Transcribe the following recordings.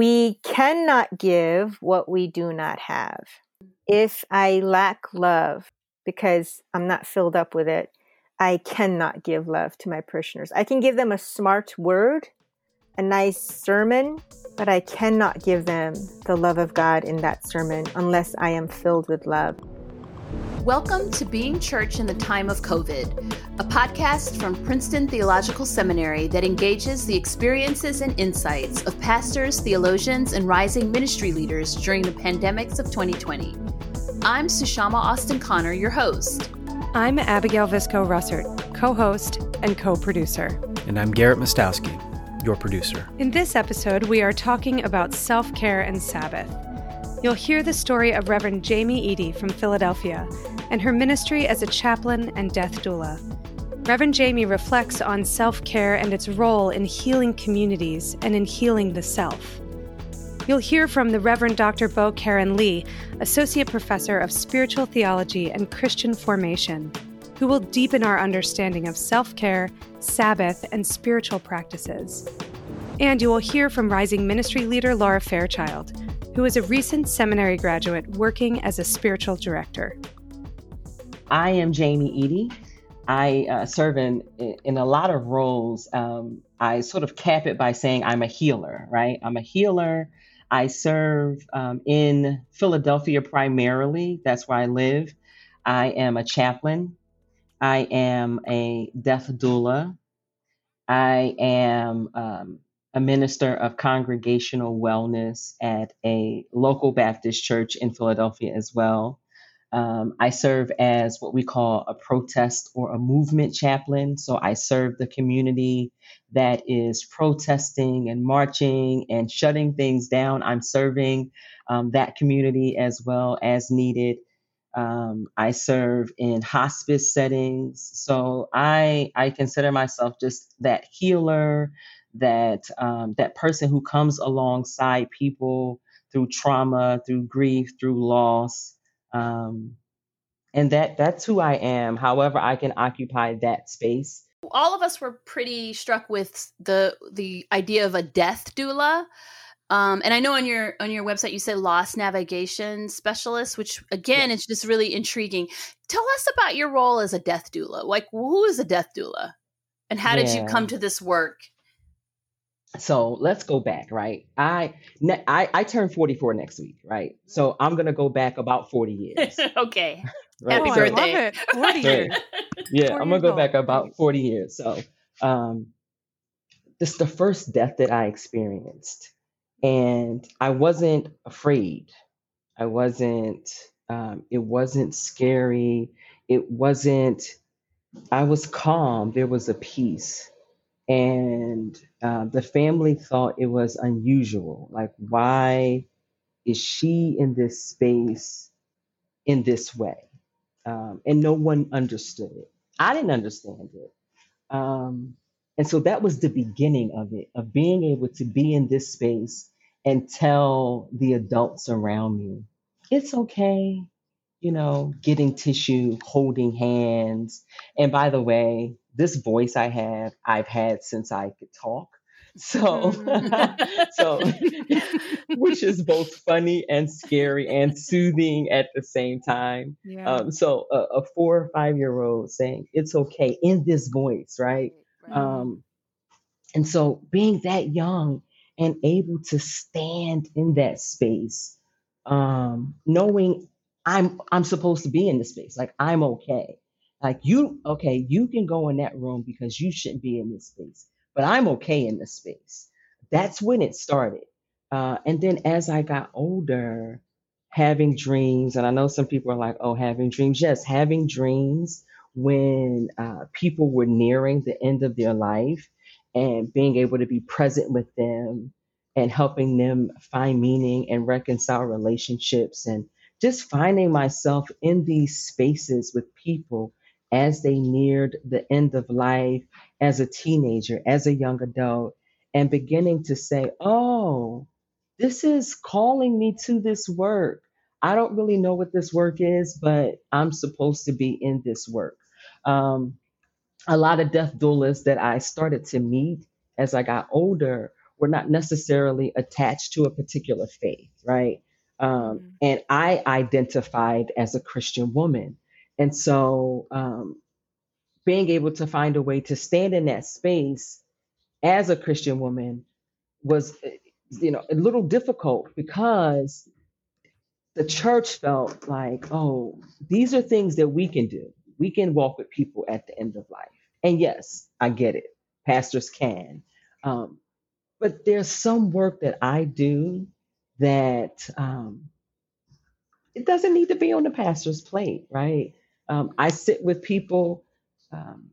We cannot give what we do not have. If I lack love because I'm not filled up with it, I cannot give love to my parishioners. I can give them a smart word, a nice sermon, but I cannot give them the love of God in that sermon unless I am filled with love. Welcome to Being Church in the Time of COVID, a podcast from Princeton Theological Seminary that engages the experiences and insights of pastors, theologians, and rising ministry leaders during the pandemics of 2020. I'm Sushama Austin Connor, your host. I'm Abigail Visco Rusert, co host and co producer. And I'm Garrett Mostowski, your producer. In this episode, we are talking about self care and Sabbath. You'll hear the story of Reverend Jamie Eady from Philadelphia and her ministry as a chaplain and death doula. Reverend Jamie reflects on self care and its role in healing communities and in healing the self. You'll hear from the Reverend Dr. Bo Karen Lee, Associate Professor of Spiritual Theology and Christian Formation, who will deepen our understanding of self care, Sabbath, and spiritual practices. And you will hear from rising ministry leader Laura Fairchild, who is a recent seminary graduate working as a spiritual director. I am Jamie Eady. I uh, serve in in a lot of roles. Um, I sort of cap it by saying I'm a healer, right? I'm a healer. I serve um, in Philadelphia primarily. That's where I live. I am a chaplain. I am a death doula. I am um, a minister of congregational wellness at a local Baptist church in Philadelphia as well. Um, I serve as what we call a protest or a movement chaplain. So I serve the community that is protesting and marching and shutting things down. I'm serving um, that community as well as needed. Um, I serve in hospice settings. So I I consider myself just that healer, that um, that person who comes alongside people through trauma, through grief, through loss. Um, and that that's who I am. However, I can occupy that space. All of us were pretty struck with the the idea of a death doula. Um, and I know on your on your website you say loss navigation specialist, which again is just really intriguing. Tell us about your role as a death doula. Like, who is a death doula, and how yeah. did you come to this work? So let's go back, right? I, I I turned 44 next week, right? So I'm gonna go back about 40 years. okay. Right? Happy so, birthday. 40 years. Yeah, 40 I'm gonna go back about 40 years. So um this is the first death that I experienced. And I wasn't afraid. I wasn't um, it wasn't scary. It wasn't I was calm. There was a peace and uh, the family thought it was unusual. Like, why is she in this space in this way? Um, and no one understood it. I didn't understand it. Um, and so that was the beginning of it, of being able to be in this space and tell the adults around me, it's okay, you know, getting tissue, holding hands. And by the way, this voice I have, I've had since I could talk. So, so, which is both funny and scary and soothing at the same time. Yeah. Um, so, a, a, four or five year old saying it's okay in this voice, right? right. Um, and so, being that young and able to stand in that space, um, knowing I'm I'm supposed to be in this space, like I'm okay. Like you, okay, you can go in that room because you shouldn't be in this space, but I'm okay in this space. That's when it started. Uh, and then as I got older, having dreams, and I know some people are like, oh, having dreams. Yes, having dreams when uh, people were nearing the end of their life and being able to be present with them and helping them find meaning and reconcile relationships and just finding myself in these spaces with people as they neared the end of life as a teenager, as a young adult, and beginning to say, oh, this is calling me to this work. I don't really know what this work is, but I'm supposed to be in this work. Um, a lot of death doulas that I started to meet as I got older we're not necessarily attached to a particular faith, right? Um, mm-hmm. and I identified as a Christian woman. And so um, being able to find a way to stand in that space as a Christian woman was, eh, you know, a little difficult because the church felt like, oh, these are things that we can do. We can walk with people at the end of life. And yes, I get it. Pastors can. Um, but there's some work that I do that um, it doesn't need to be on the pastor's plate, right? Um, I sit with people um,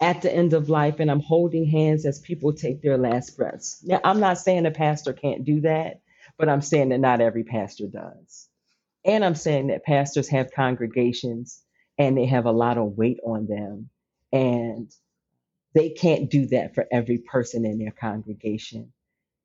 at the end of life and I'm holding hands as people take their last breaths. Now, I'm not saying a pastor can't do that, but I'm saying that not every pastor does. And I'm saying that pastors have congregations and they have a lot of weight on them. And they can't do that for every person in their congregation.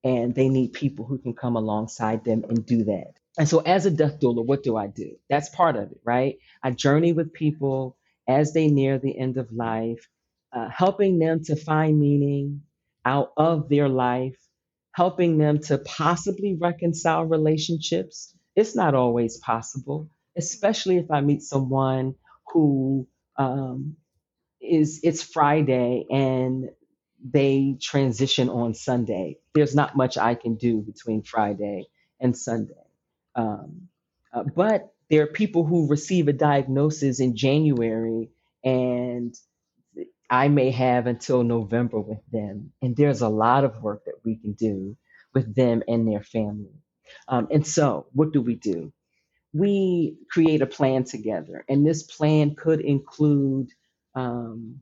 And they need people who can come alongside them and do that. And so, as a death doula, what do I do? That's part of it, right? I journey with people as they near the end of life, uh, helping them to find meaning out of their life, helping them to possibly reconcile relationships. It's not always possible, especially if I meet someone who um, is it's Friday and they transition on Sunday. There's not much I can do between Friday and Sunday. Um, uh, but there are people who receive a diagnosis in January and I may have until November with them. And there's a lot of work that we can do with them and their family. Um, and so, what do we do? We create a plan together, and this plan could include um,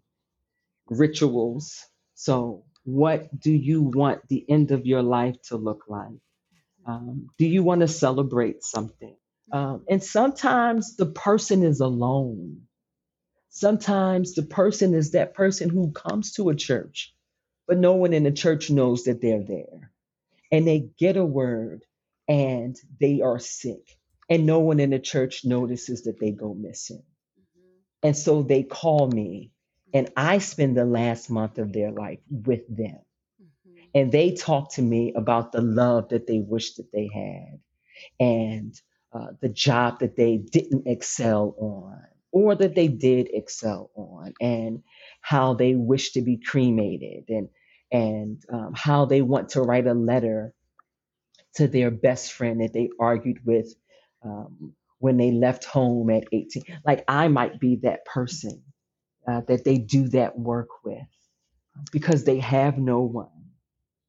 rituals. So, what do you want the end of your life to look like? Um, do you want to celebrate something? Um, and sometimes the person is alone. Sometimes the person is that person who comes to a church, but no one in the church knows that they're there. And they get a word and they are sick, and no one in the church notices that they go missing. And so they call me, and I spend the last month of their life with them. Mm-hmm. And they talk to me about the love that they wish that they had and uh, the job that they didn't excel on or that they did excel on and how they wish to be cremated and and um, how they want to write a letter to their best friend that they argued with um, when they left home at 18. Like I might be that person uh, that they do that work with because they have no one.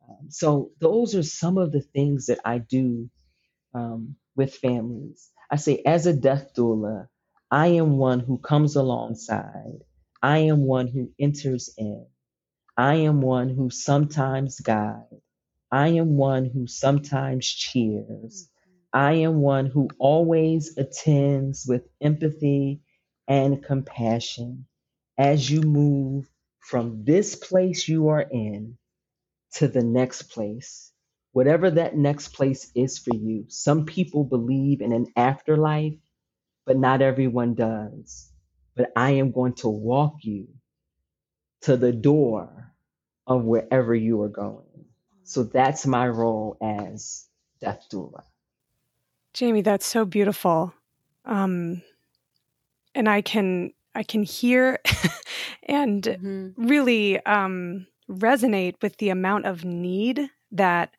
Um, so those are some of the things that I do um, with families. I say, as a death doula, I am one who comes alongside. I am one who enters in. I am one who sometimes guides. I am one who sometimes cheers. I am one who always attends with empathy and compassion as you move from this place you are in to the next place, whatever that next place is for you. Some people believe in an afterlife, but not everyone does. But I am going to walk you to the door of wherever you are going. So that's my role as death doula. Jamie, that's so beautiful. Um, and I can I can hear and mm-hmm. really um, resonate with the amount of need that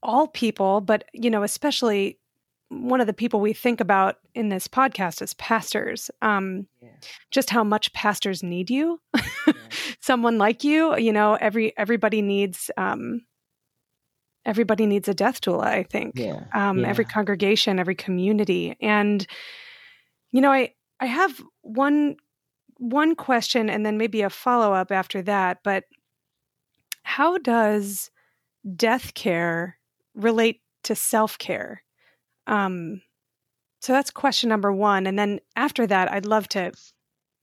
all people, but you know, especially one of the people we think about in this podcast is pastors. Um, yeah. Just how much pastors need you, yeah. someone like you. You know, every everybody needs um, everybody needs a death doula, I think. Yeah. Um. Every congregation, every community. And, you know, I, I have one one question and then maybe a follow up after that, but how does death care relate to self care? Um, so that's question number one. And then after that, I'd love to,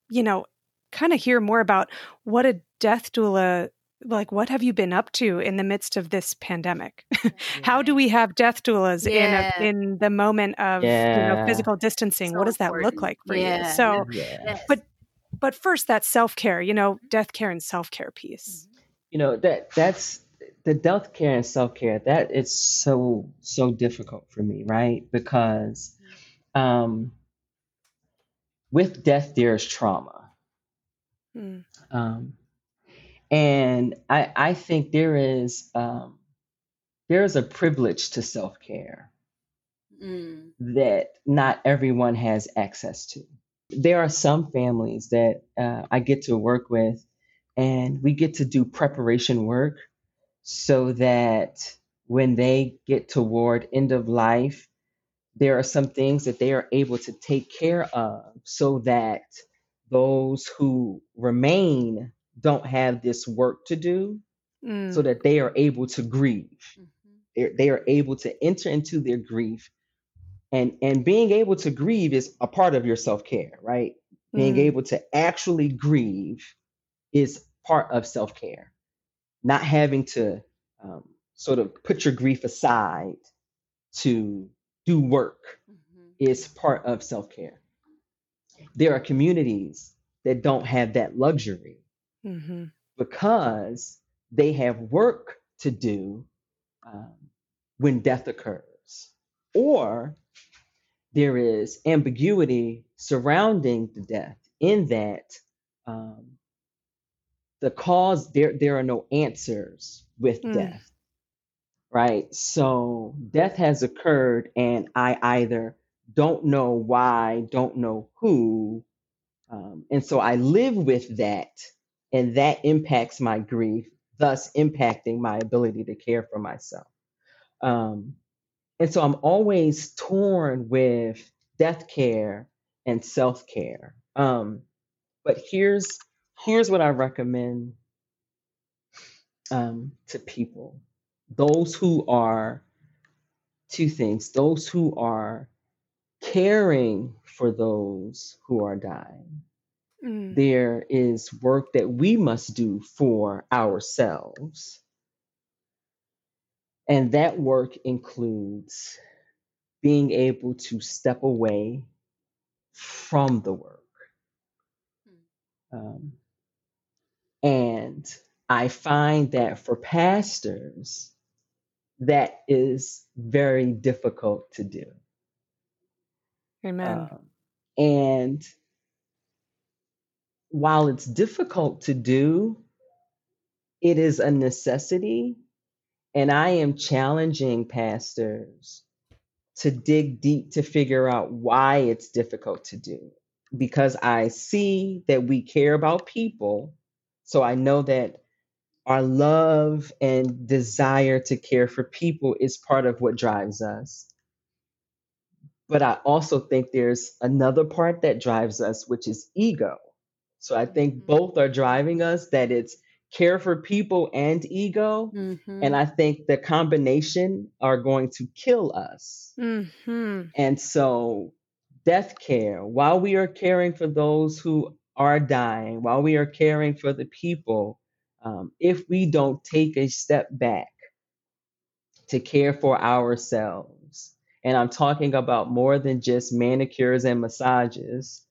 you know, kind of hear more about what a death doula like what have you been up to in the midst of this pandemic yeah. how do we have death doulas yeah. in a, in the moment of yeah. you know physical distancing so what does that important. look like for you so but but first that self-care you know death care and self-care piece you know that that's the death care and self care. That is so so difficult for me, right? Because um, with death there is trauma, Mm. um, and I I think there is um, there is a privilege to self care Mm. that not everyone has access to. There are some families that uh, I get to work with, and we get to do preparation work so that when they get toward end of life, there are some things that they are able to take care of so that those who remain don't have this work to do Mm. so that they are able to grieve Mhm. they they are able to enter into their grief and and being able to grieve is a part of your self-care right being Mm. able to actually grieve is part of self-care not having to um, sort of put your grief aside to do work Mhm. is part of self-care there are communities that don't have that luxury Mhm. because they have work to do um, when death occurs. Or there is ambiguity surrounding the death in that um, the cause, there, there are no answers with Mm. death, right? So death has occurred, and I either don't know why, don't know who. Um, and so I live with that, and that impacts my grief, thus impacting my ability to care for myself. Um, and so I'm always torn with death care and self care. Um, but here's here's what I recommend um, to people: those who are two things, those who are caring for those who are dying. Mm. There is work that we must do for ourselves. And that work includes being able to step away from the work. Um, and I find that for pastors, that is very difficult to do. Amen. Um, and while it's difficult to do, it is a necessity. And I am challenging pastors to dig deep to figure out why it's difficult to do. Because I see that we care about people. So I know that our love and desire to care for people is part of what drives us. But I also think there's another part that drives us, which is ego. So I think Mhm. both are driving us that it's care for people and ego. Mhm. And I think the combination are going to kill us. hmm And so, death care, while we are caring for those who are dying, while we are caring for the people, um, if we don't take a step back to care for ourselves, and I'm talking about more than just manicures and massages.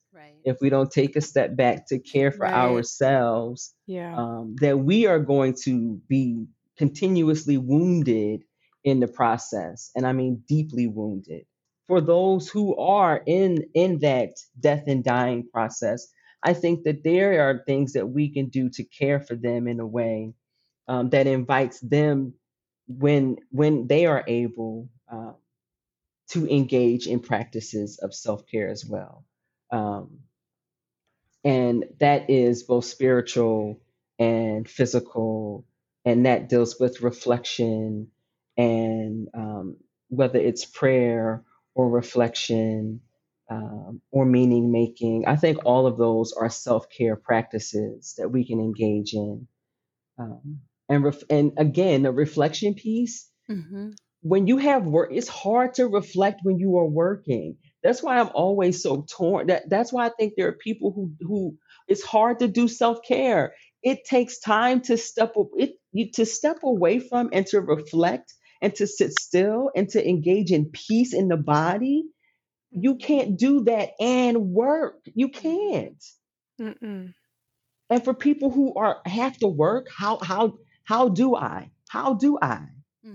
If we don't take a step back to care for Right. ourselves, Yeah. um, that we are going to be continuously wounded in the process and i mean deeply wounded for those who are in in that death and dying process i think that there are things that we can do to care for them in a way um, that invites them when when they are able uh, to engage in practices of self-care as well um, and that is both spiritual and physical. And that deals with reflection and um, whether it's prayer or reflection um, or meaning making. I think all of those are self-care practices that we can engage in. Um, and ref- and again the reflection piece Mhm. when you have work it's hard to reflect when you are working that's why i'm always so torn that that's why i think there are people who who it's hard to do self-care it takes time to step it you to step away from and to reflect and to sit still and to engage in peace in the body you mm-hmm. can't do that and work you can't Mm-mm. and for people who are have to work how how how do I? How do I?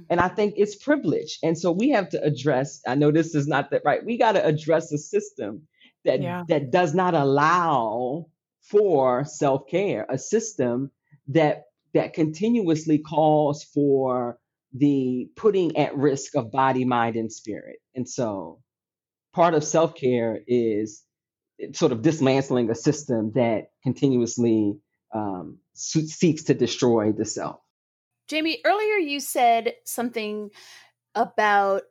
And I think it's privilege. And so we have to address, I know this is not that right, we got to address a system that Yeah. that does not allow for self-care, a system that that continuously calls for the putting at risk of body, mind, and spirit. And so part of self-care is sort of dismantling a system that continuously um, seeks to destroy the self. Jamie, earlier you said something about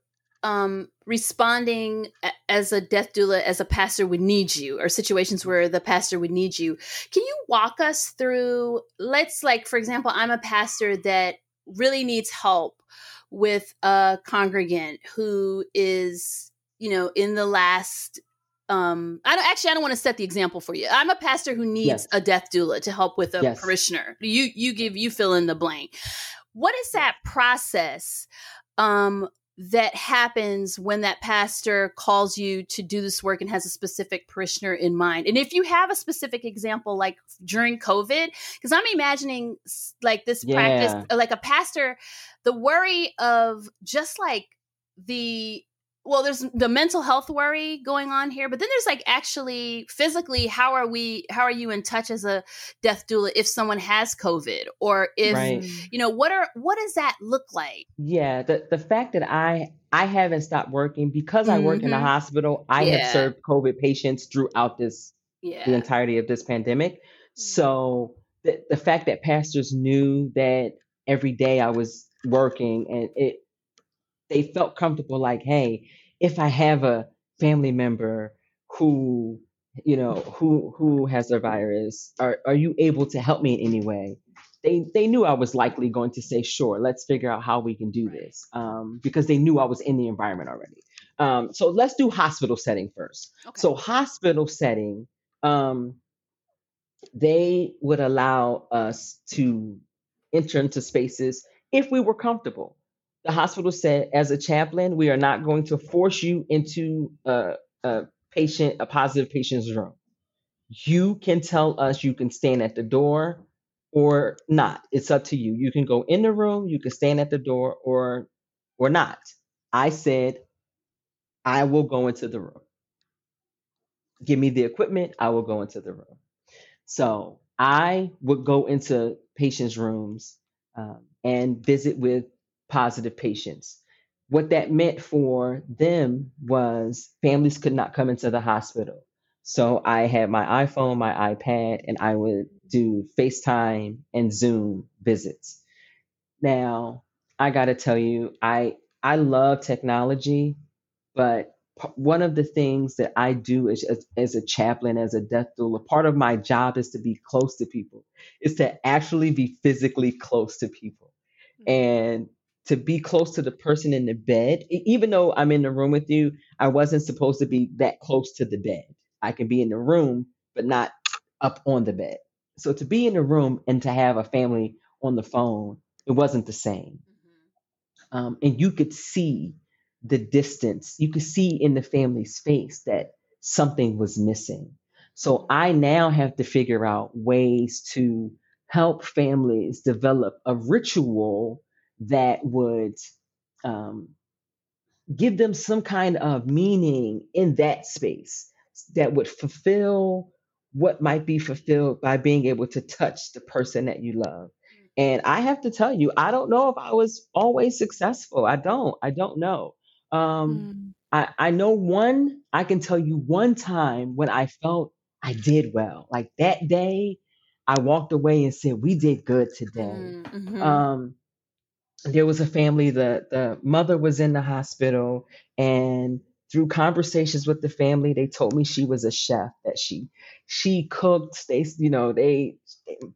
um, responding as a death doula, as a pastor would need you, or situations where the pastor would need you. Can you walk us through? Let's, like, for example, I'm a pastor that really needs help with a congregant who is, you know, in the last. Um, I don't actually. I don't want to set the example for you. I'm a pastor who needs Yes. a death doula to help with a Yes. parishioner. You you give you fill in the blank. What is that process um, that happens when that pastor calls you to do this work and has a specific parishioner in mind? And if you have a specific example, like during COVID, because I'm imagining like this Yeah. practice, like a pastor, the worry of just like the well there's the mental health worry going on here but then there's like actually physically how are we how are you in touch as a death doula if someone has covid or if Right. you know what are what does that look like Yeah, the the fact that I I haven't stopped working because I work in a Mhm. hospital, I Yeah. have served COVID patients throughout this yeah the entirety of this pandemic. So the the fact that pastors knew that every day I was working and it they felt comfortable like, hey, if I have a family member who you know who who has the virus, are are you able to help me in any way? They they knew I was likely going to say, sure, let's figure out how we can do this, um, because they knew I was in the environment already. Um, so let's do hospital setting first. okay So hospital setting, um, they would allow us to enter into spaces if we were comfortable. The hospital said, as a chaplain, we are not going to force you into a, a patient, a positive patient's room. You can tell us you can stand at the door or not. It's up to you. You can go in the room, you can stand at the door or or not. I said, I will go into the room give me the equipment, I will go into the room. So I would go into patients' rooms um, and visit with positive patients. What that meant for them was families could not come into the hospital. So I had my iPhone, my iPad, and I would do FaceTime and Zoom visits. Now, I got to tell you, I I love technology, but p- one of the things that I do as, as, as a chaplain, as a death doula, part of my job is to be close to people, is to actually be physically close to people. Hmm. And to be close to the person in the bed, e- even though I'm in the room with you, I wasn't supposed to be that close to the bed. I can be in the room, but not up on the bed. So to be in the room and to have a family on the phone, it wasn't the same um, and you could see the distance. You could see in the family's face that something was missing. So I now have to figure out ways to help families develop a ritual that would um, give them some kind of meaning in that space that would fulfill what might be fulfilled by being able to touch the person that you love. And I have to tell you, I don't know if I was always successful. I don't. I don't know. Um, I, I know one, I can tell you one time when I felt I did well. Like that day, I walked away and said, We did good today. Mhm. Um, there was a family, the, the mother was in the hospital, and through conversations with the family, they told me she was a chef, that she she cooked. They, you know, they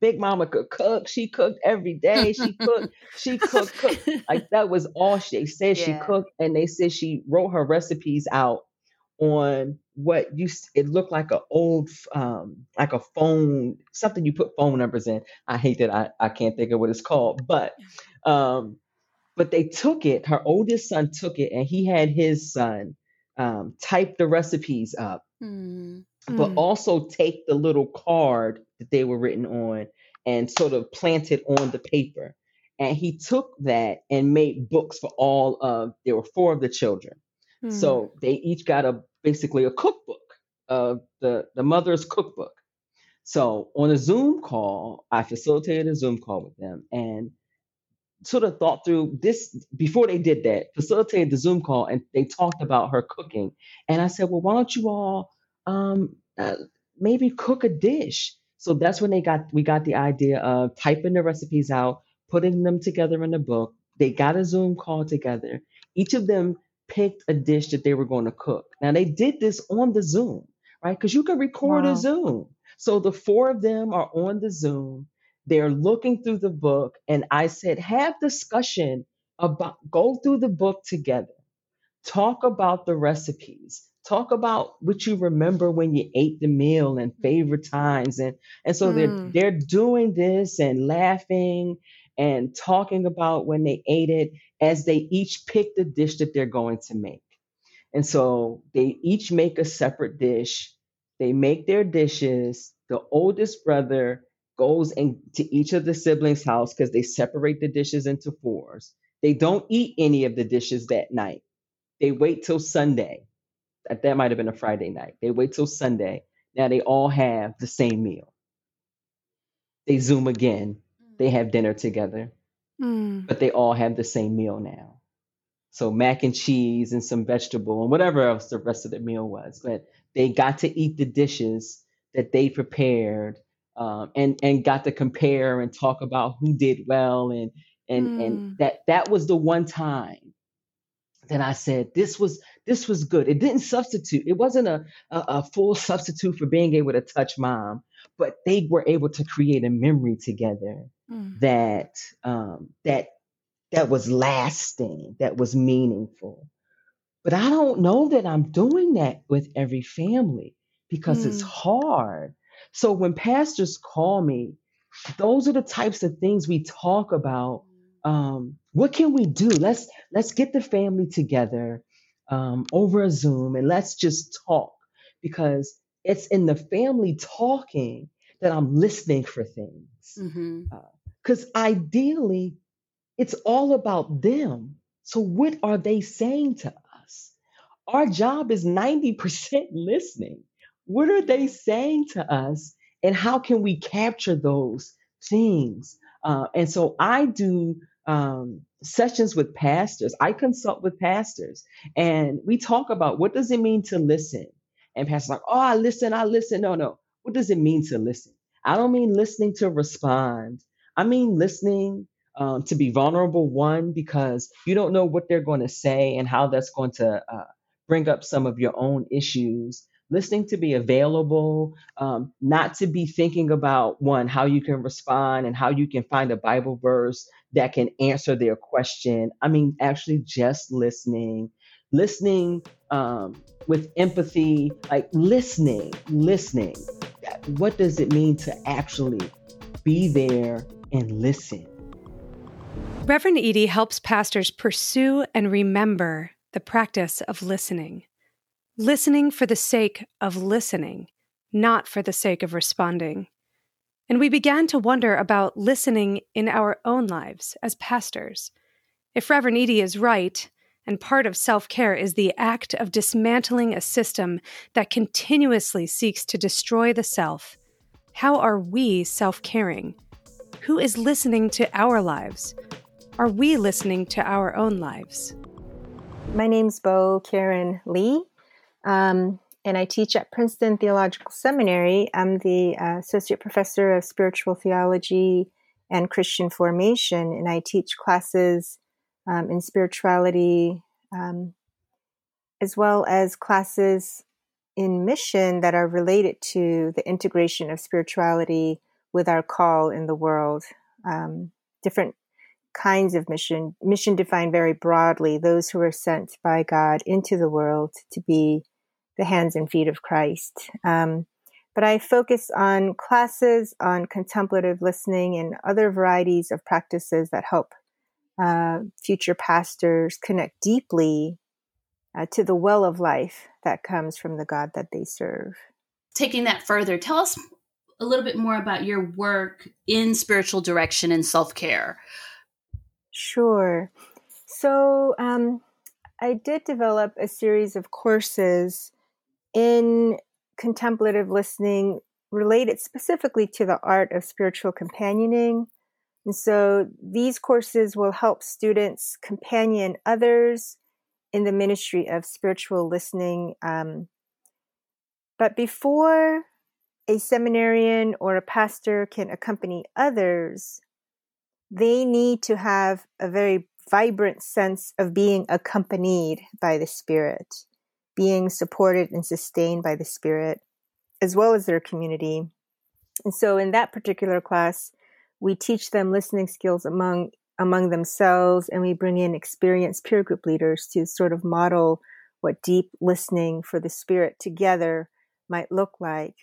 Big Mama could cook. She cooked every day. She cooked. she cooked, cooked. Like that was all she they said she cooked, and they said she wrote her recipes out on what used it looked like a old um like a phone something you put phone numbers in i hate that i, I can't think of what it's called but um but they took it her oldest son took it and he had his son um type the recipes up Mm. but Mm. also take the little card that they were written on and sort of plant it on the paper and he took that and made books for all of there were four of the children mm. so they each got a basically a cookbook of the the mother's cookbook so on a zoom call i facilitated a zoom call with them and sort of thought through this before they did that facilitated the zoom call and they talked about her cooking and i said well why don't you all um, uh, maybe cook a dish so that's when they got we got the idea of typing the recipes out putting them together in a book. They got a Zoom call together. Each of them picked a dish that they were going to cook. Now they did this on the Zoom, right? Because you can record wow. a Zoom. So the four of them are on the Zoom. They're looking through the book, and I said, have discussion about go through the book together. Talk about the recipes. Talk about what you remember when you ate the meal and favorite times. And and so mm. they're they're doing this and laughing and talking about when they ate it as they each pick the dish that they're going to make. And so they each make a separate dish. They make their dishes. The oldest brother goes into each of the siblings' house because they separate the dishes into fours. They don't eat any of the dishes that night. They wait till Sunday. That, that might have been a Friday night. They wait till Sunday. Now they all have the same meal. They Zoom again they mm. have dinner together, mm. but they all have the same meal now. So mac and cheese and some vegetable and whatever else the rest of the meal was, but they got to eat the dishes that they prepared um, and and got to compare and talk about who did well and and mm. and that that was the one time that I said this was this was good. It didn't substitute. It wasn't a, a, a full substitute for being able to touch mom, but they were able to create a memory together mm. that um, that that was lasting, that was meaningful. But I don't know that I'm doing that with every family because mm. it's hard. So when pastors call me, those are the types of things we talk about. Um, what can we do? Let's let's get the family together um, over a Zoom and let's just talk because it's in the family talking that I'm listening for things. Mm-hmm. Uh, because ideally, it's all about them. So, what are they saying to us? Our job is 90% listening. What are they saying to us? And how can we capture those things? Uh, and so, I do um, sessions with pastors. I consult with pastors, and we talk about what does it mean to listen. And pastors like, oh, I listen, I listen. No, no. What does it mean to listen? I don't mean listening to respond. I mean, listening um, to be vulnerable, one, because you don't know what they're going to say and how that's going to uh, bring up some of your own issues. Listening to be available, um, not to be thinking about one, how you can respond and how you can find a Bible verse that can answer their question. I mean, actually, just listening, listening um, with empathy, like listening, listening. What does it mean to actually be there and listen. Reverend Eady helps pastors pursue and remember the practice of listening. Listening for the sake of listening, not for the sake of responding. And we began to wonder about listening in our own lives as pastors. If Reverend Eady is right, and part of self care is the act of dismantling a system that continuously seeks to destroy the self, how are we self caring? Who is listening to our lives? Are we listening to our own lives? My name's Bo Karen Lee, um, and I teach at Princeton Theological Seminary. I'm the uh, associate professor of spiritual theology and Christian formation, and I teach classes um, in spirituality um, as well as classes in mission that are related to the integration of spirituality with our call in the world. Um, different kinds of mission, mission defined very broadly, those who are sent by God into the world to be the hands and feet of Christ. Um, but I focus on classes on contemplative listening and other varieties of practices that help uh, future pastors connect deeply uh, to the well of life that comes from the God that they serve. Taking that further, tell us a little bit more about your work in spiritual direction and self care. Sure. So um, I did develop a series of courses in contemplative listening related specifically to the art of spiritual companioning. And so these courses will help students companion others in the ministry of spiritual listening. Um, but before a seminarian or a pastor can accompany others, they need to have a very vibrant sense of being accompanied by the Spirit, being supported and sustained by the Spirit, as well as their community. And so, in that particular class, we teach them listening skills among among themselves, and we bring in experienced peer group leaders to sort of model what deep listening for the Spirit together might look like.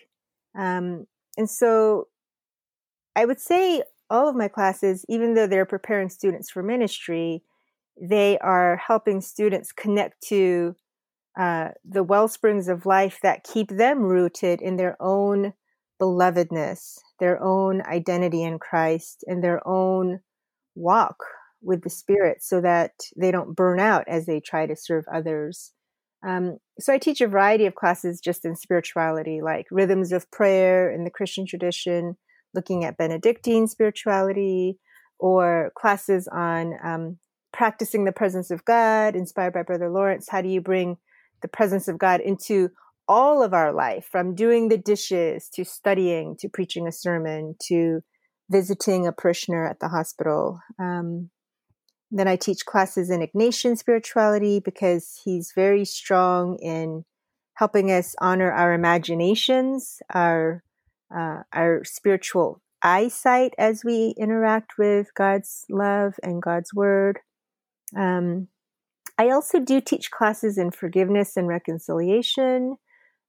Um, and so, I would say all of my classes, even though they're preparing students for ministry, they are helping students connect to uh, the well springs of life that keep them rooted in their own belovedness, their own identity in Christ, and their own walk with the Spirit so that they don't burn out as they try to serve others. Um, so I teach a variety of classes just in spirituality, like rhythms of prayer in the Christian tradition, looking at Benedictine spirituality, or classes on um, practicing the presence of God, inspired by Brother Lawrence. How do you bring the presence of God into all of our life, from doing the dishes to studying to preaching a sermon to visiting a parishioner at the hospital? Um, then I teach classes in Ignatian spirituality because he's very strong in helping us honor our imaginations, our uh, our spiritual eyesight as we interact with God's love and God's word. Um, I also do teach classes in forgiveness and reconciliation,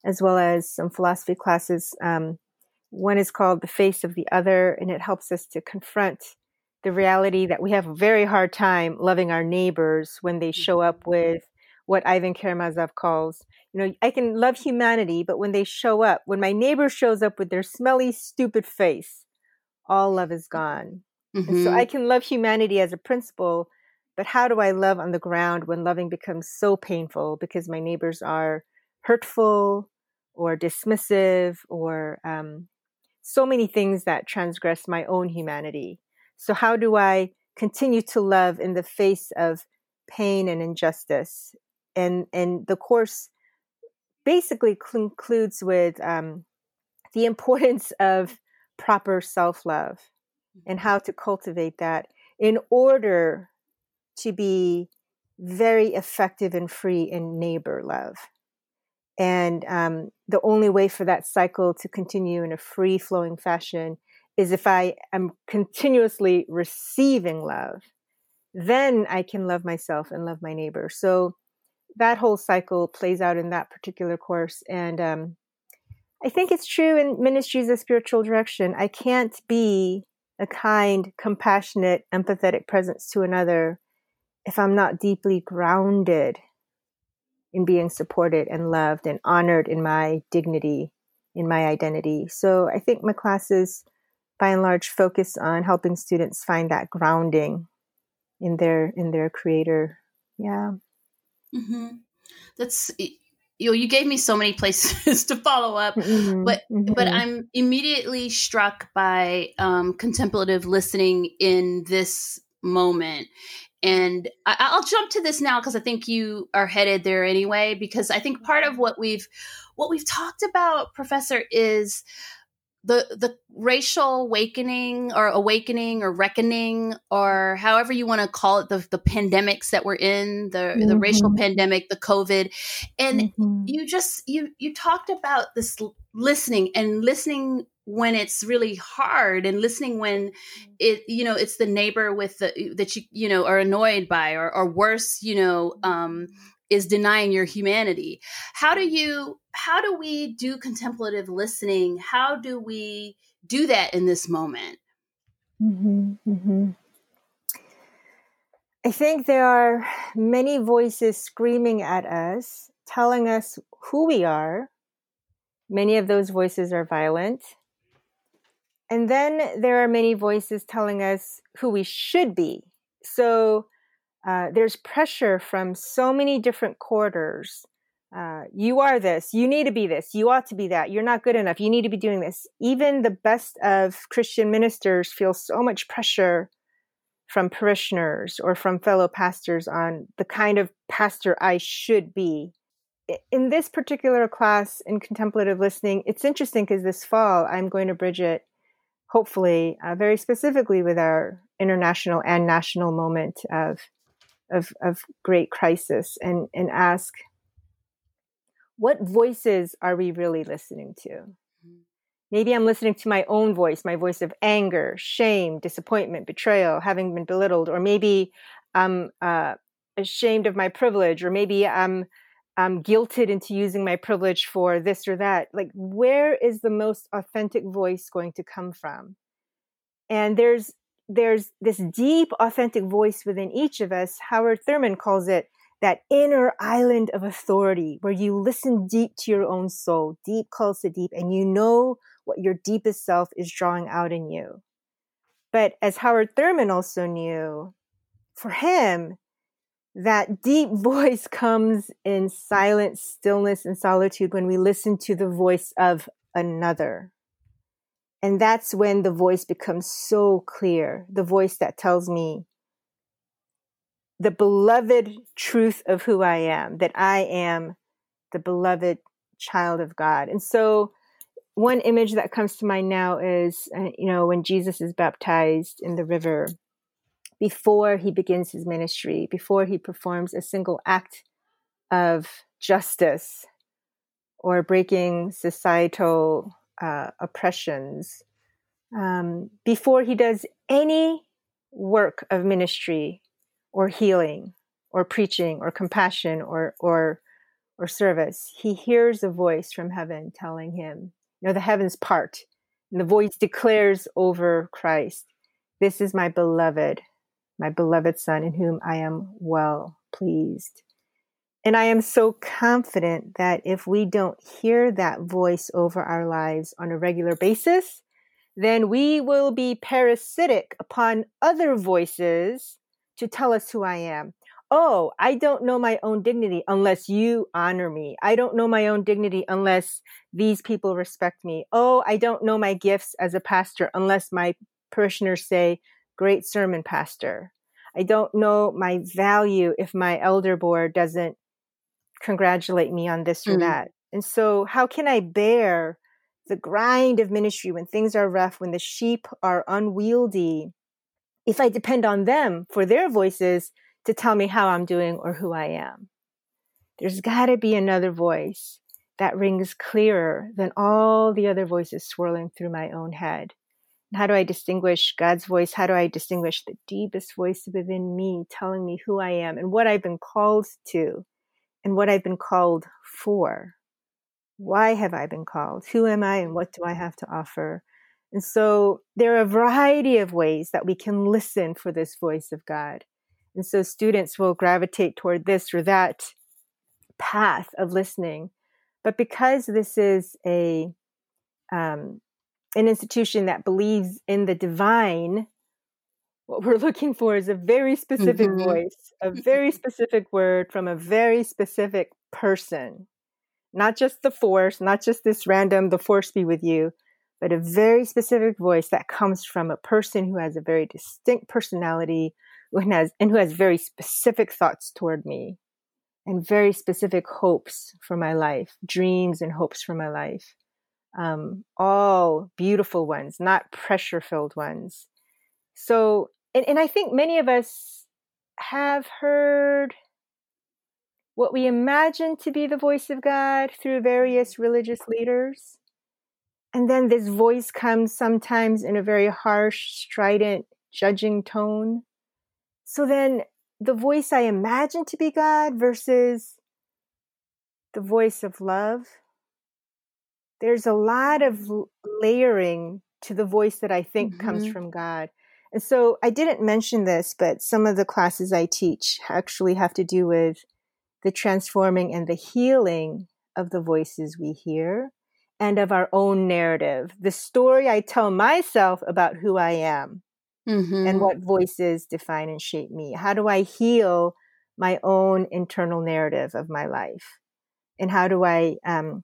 as well as some philosophy classes. Um, one is called The Face of the Other, and it helps us to confront the reality that we have a very hard time loving our neighbors when they show up mm-hmm. with what Ivan Karamazov calls, you know, I can love humanity, but when they show up, when my neighbor shows up with their smelly, stupid face, all love is gone. Mm-hmm. so I can love humanity as a principle, but how do I love on the ground when loving becomes so painful because my neighbors are hurtful or dismissive or um, so many things that transgress my own humanity? So, how do I continue to love in the face of pain and injustice? And, and the course basically concludes with um, the importance of proper self love and how to cultivate that in order to be very effective and free in neighbor love. And um, the only way for that cycle to continue in a free flowing fashion is if I am continuously receiving love. Then I can love myself and love my neighbor. So that whole cycle plays out in that particular course. And um, I think it's true in ministries of spiritual direction. I can't be a kind, compassionate, empathetic presence to another if I'm not deeply grounded in being supported and loved and honored in my dignity, in my identity. So I think my classes, by and large, focus on helping students find that grounding in their in their creator. Yeah. Mm-hmm. That's you know you gave me so many places to follow up mm-hmm, but mm-hmm. but i'm immediately struck by um, contemplative listening in this moment and I, will jump to this now because I think you are headed there anyway. Because I think part of what we've what we've talked about, Professor, is the the racial awakening or awakening or reckoning or however you want to call it the the pandemics that we're in the mm-hmm. the racial pandemic the covid and mm-hmm. you just you you talked about this listening and listening when it's really hard and listening when mm-hmm. it you know it's the neighbor with the that you you know are annoyed by or or worse you know um is denying your humanity. How do you how do we do contemplative listening? How do we do that in this moment? Mm-hmm, mm-hmm. i think there are many voices screaming at us telling us who we are. Many of those voices are violent. And then there are many voices telling us who we should be. So uh, there's pressure from so many different quarters. Uh, you are this. You need to be this. You ought to be that. You're not good enough. You need to be doing this. Even the best of Christian ministers feel so much pressure from parishioners or from fellow pastors on the kind of pastor I should be. In this particular class in contemplative listening, it's interesting because this fall I'm going to Bridget, hopefully, uh, very specifically with our international and national moment of of, of great crisis, and and ask, what voices are we really listening to? Maybe I'm listening to my own voice, my voice of anger, shame, disappointment, betrayal, having been belittled, or maybe I'm uh, ashamed of my privilege, or maybe I'm I'm guilted into using my privilege for this or that. Like, where is the most authentic voice going to come from? And there's there's this deep, authentic voice within each of us. Howard Thurman calls it that inner island of authority where you listen deep to your own soul. Deep calls to deep, and you know what your deepest self is drawing out in you. But as Howard Thurman also knew, for him, that deep voice comes in silent stillness and solitude when we listen to the voice of another. And that's when the voice becomes so clear the voice that tells me the beloved truth of who I am, that I am the beloved child of God. And so one image that comes to mind now is, uh, you know, when Jesus is baptized in the river, before he begins his ministry, before he performs a single act of justice or breaking societal uh, oppressions, um, before he does any work of ministry or healing or preaching or compassion or, or, or service, he hears a voice from heaven telling him, you know, the heavens part. And the voice declares over Christ, This is my beloved, my beloved Son, in whom I am well pleased. And I am so confident that if we don't hear that voice over our lives on a regular basis, then we will be parasitic upon other voices to tell us who I am oh, I don't know my own dignity unless you honor me. I don't know my own dignity unless these people respect me. Oh, I don't know my gifts as a pastor unless my parishioners say, great sermon, pastor. I don't know my value if my elder board doesn't congratulate me on this or mm. that. And so, how can I bear the grind of ministry when things are rough, when the sheep are unwieldy, if I depend on them for their voices to tell me how I'm doing or who I am. There's got to be another voice that rings clearer than all the other voices swirling through my own head. And how do I distinguish God's voice? How do I distinguish the deepest voice within me telling me who I am and what I've been called to and what I've been called for? Why have I been called? Who am I and what do I have to offer? And so there are a variety of ways that we can listen for this voice of God. And so students will gravitate toward this or that path of listening. But because this is a um, an institution that believes in the divine, what we're looking for is a very specific mm-hmm. voice, a very specific word from a very specific person. Not just the force, not just this random, the force be with you, but a very specific voice that comes from a person who has a very distinct personality, who has and who has very specific thoughts toward me and very specific hopes for my life, dreams and hopes for my life. Um, all beautiful ones, not pressure filled ones. So, and, and I think many of us have heard what we imagine to be the voice of God through various religious leaders. And then this voice comes sometimes in a very harsh, strident, judging tone. So then the voice I imagine to be God versus the voice of love, there's a lot of layering to the voice that I think mm-hmm. comes from God. And so I didn't mention this, but some of the classes I teach actually have to do with the transforming and the healing of the voices we hear and of our own narrative, the story I tell myself about who I am mm-hmm. and what voices define and shape me? How do I heal my own internal narrative of my life? And how do I um,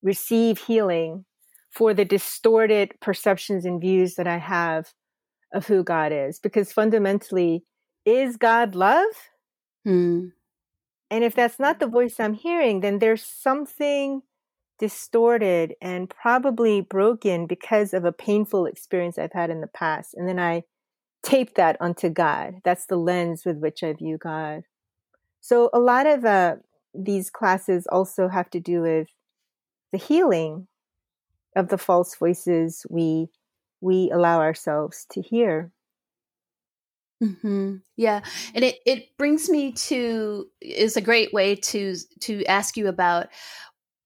receive healing for the distorted perceptions and views that I have of who God is? Because fundamentally, is God love? Mm. And if that's not the voice I'm hearing, then there's something distorted and probably broken because of a painful experience I've had in the past. And then I tape that onto God. That's the lens with which I view God. So a lot of uh, these classes also have to do with the healing of the false voices we we allow ourselves to hear. Mm-hmm. Yeah, and it it brings me to is a great way to to ask you about.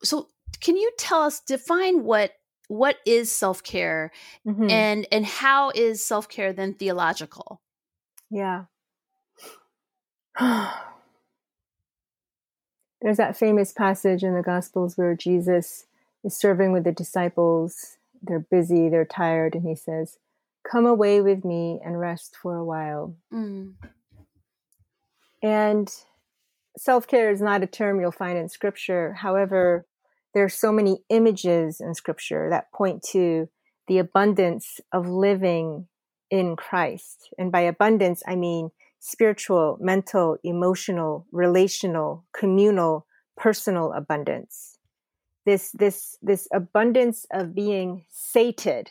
So, can you tell us define what what is self care, mm-hmm. and and how is self care then theological? Yeah. There's that famous passage in the Gospels where Jesus is serving with the disciples. They're busy, they're tired, and he says, come away with me and rest for a while. Mm. And self care is not a term you'll find in scripture. However, there are so many images in scripture that point to the abundance of living in Christ. And by abundance, I mean spiritual, mental, emotional, relational, communal, personal abundance. This, this, this abundance of being sated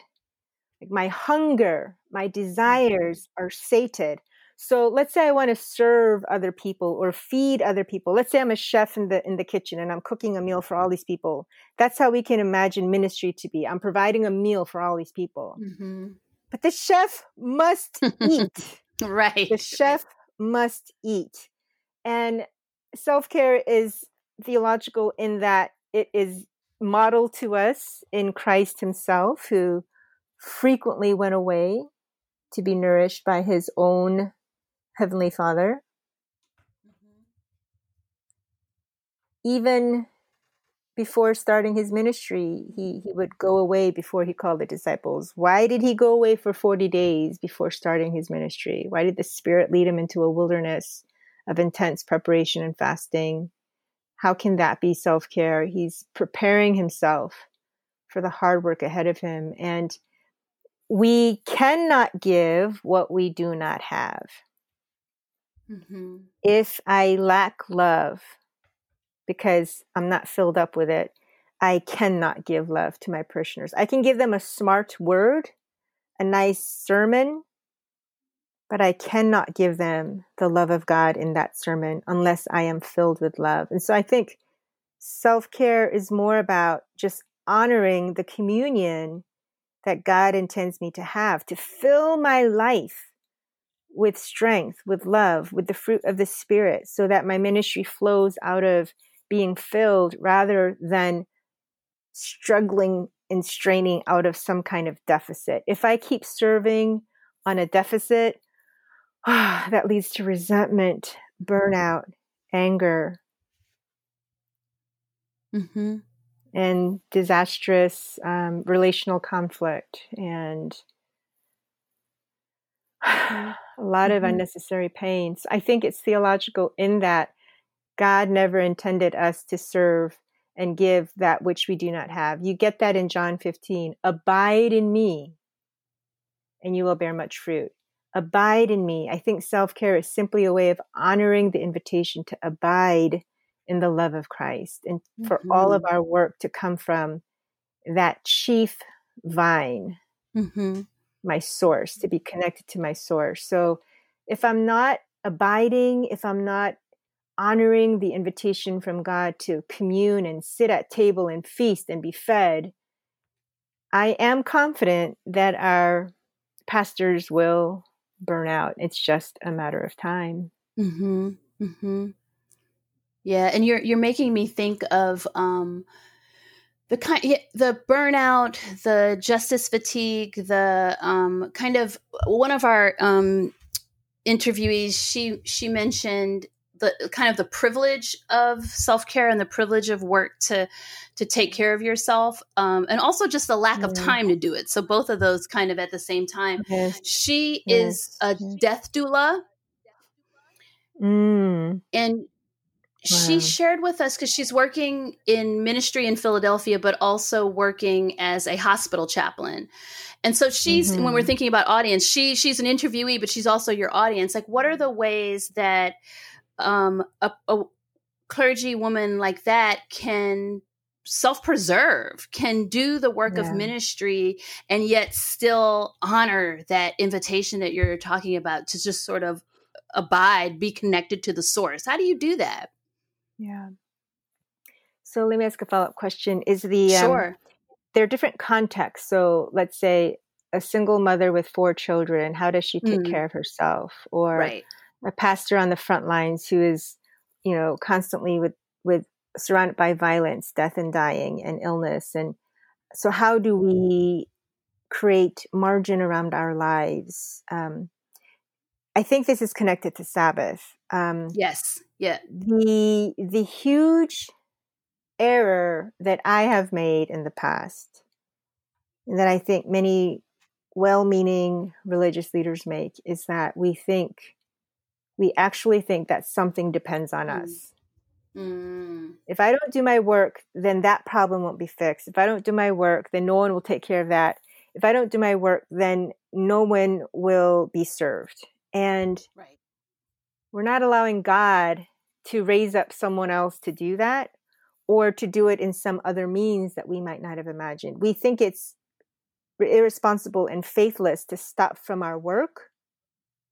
like my hunger, my desires are sated. So let's say I want to serve other people or feed other people. Let's say I'm a chef in the in the kitchen and I'm cooking a meal for all these people. That's how we can imagine ministry to be. I'm providing a meal for all these people. Mm-hmm. But the chef must eat. right. The chef must eat. And self-care is theological in that it is modeled to us in Christ himself who frequently went away to be nourished by his own Heavenly Father. Mm-hmm. Even before starting his ministry, he, he would go away before he called the disciples. Why did he go away for 40 days before starting his ministry? Why did the Spirit lead him into a wilderness of intense preparation and fasting? How can that be self care? He's preparing himself for the hard work ahead of him. And we cannot give what we do not have. Mm-hmm. If I lack love because I'm not filled up with it, I cannot give love to my parishioners. I can give them a smart word, a nice sermon, but I cannot give them the love of God in that sermon unless I am filled with love. And so I think self care is more about just honoring the communion that God intends me to have, to fill my life with strength, with love, with the fruit of the Spirit, so that my ministry flows out of being filled rather than struggling and straining out of some kind of deficit. If I keep serving on a deficit, that leads to resentment, burnout, anger. Mm-hmm and disastrous um, relational conflict and a lot of mm-hmm. unnecessary pains. I think it's theological in that God never intended us to serve and give that which we do not have. You get that in John 15. Abide in me, and you will bear much fruit. Abide in me. I think self care is simply a way of honoring the invitation to abide in the love of Christ and for mm-hmm. all of our work to come from that chief vine, mm-hmm. my source, to be connected to my source. So if I'm not abiding, if I'm not honoring the invitation from God to commune and sit at table and feast and be fed, I am confident that our pastors will burn out. It's just a matter of time. Mm-hmm. Mm-hmm. Yeah, and you're you're making me think of um, the kind the burnout, the justice fatigue, the um, kind of one of our um, interviewees. She she mentioned the kind of the privilege of self-care and the privilege of work to to take care of yourself um, and also just the lack of time to do it so both of those kind of at the same time she yes. is a death doula mm. and she shared with us because she's working in ministry in Philadelphia, but also working as a hospital chaplain. And so she's mm-hmm. when we're mm-hmm. thinking about audience, she she's an interviewee, but she's also your audience. Like, what are the ways that um, a, a clergy woman like that can self-preserve can do the work yeah. of ministry and yet still honor that invitation that you're talking about to just sort of abide be connected to the source. How do you do that? Yeah. So let me ask a follow-up question. Is the um, sure. there are different contexts. So let's say a single mother with four children how does she take mm. care of herself? Or right a pastor on the front lines who is, you know, constantly with with surrounded by violence, death and dying and illness. And so how do we create margin around our lives? Um, I think this is connected to Sabbath. Um, yes. Yeah. The the huge error that I have made in the past, and that I think many well-meaning religious leaders make, is that we think we actually think that something depends on mm. us. Mm. If I don't do my work, then that problem won't be fixed. If I don't do my work, then no one will take care of that. If I don't do my work, then no one will be served. And right. we're not allowing God to raise up someone else to do that or to do it in some other means that we might not have imagined. We think it's irresponsible and faithless to stop from our work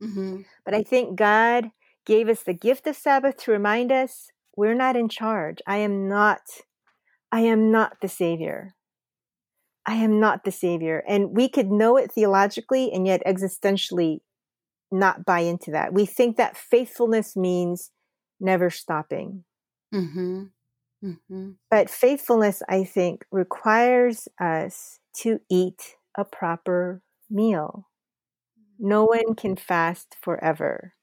Mm-hmm. But I think God gave us the gift of Sabbath to remind us we're not in charge. I am not, I am not the Savior. I am not the Savior. And we could know it theologically and yet existentially not buy into that. We think that faithfulness means never stopping. Mm-hmm. Mm-hmm. But faithfulness, I think, requires us to eat a proper meal. No one can fast forever.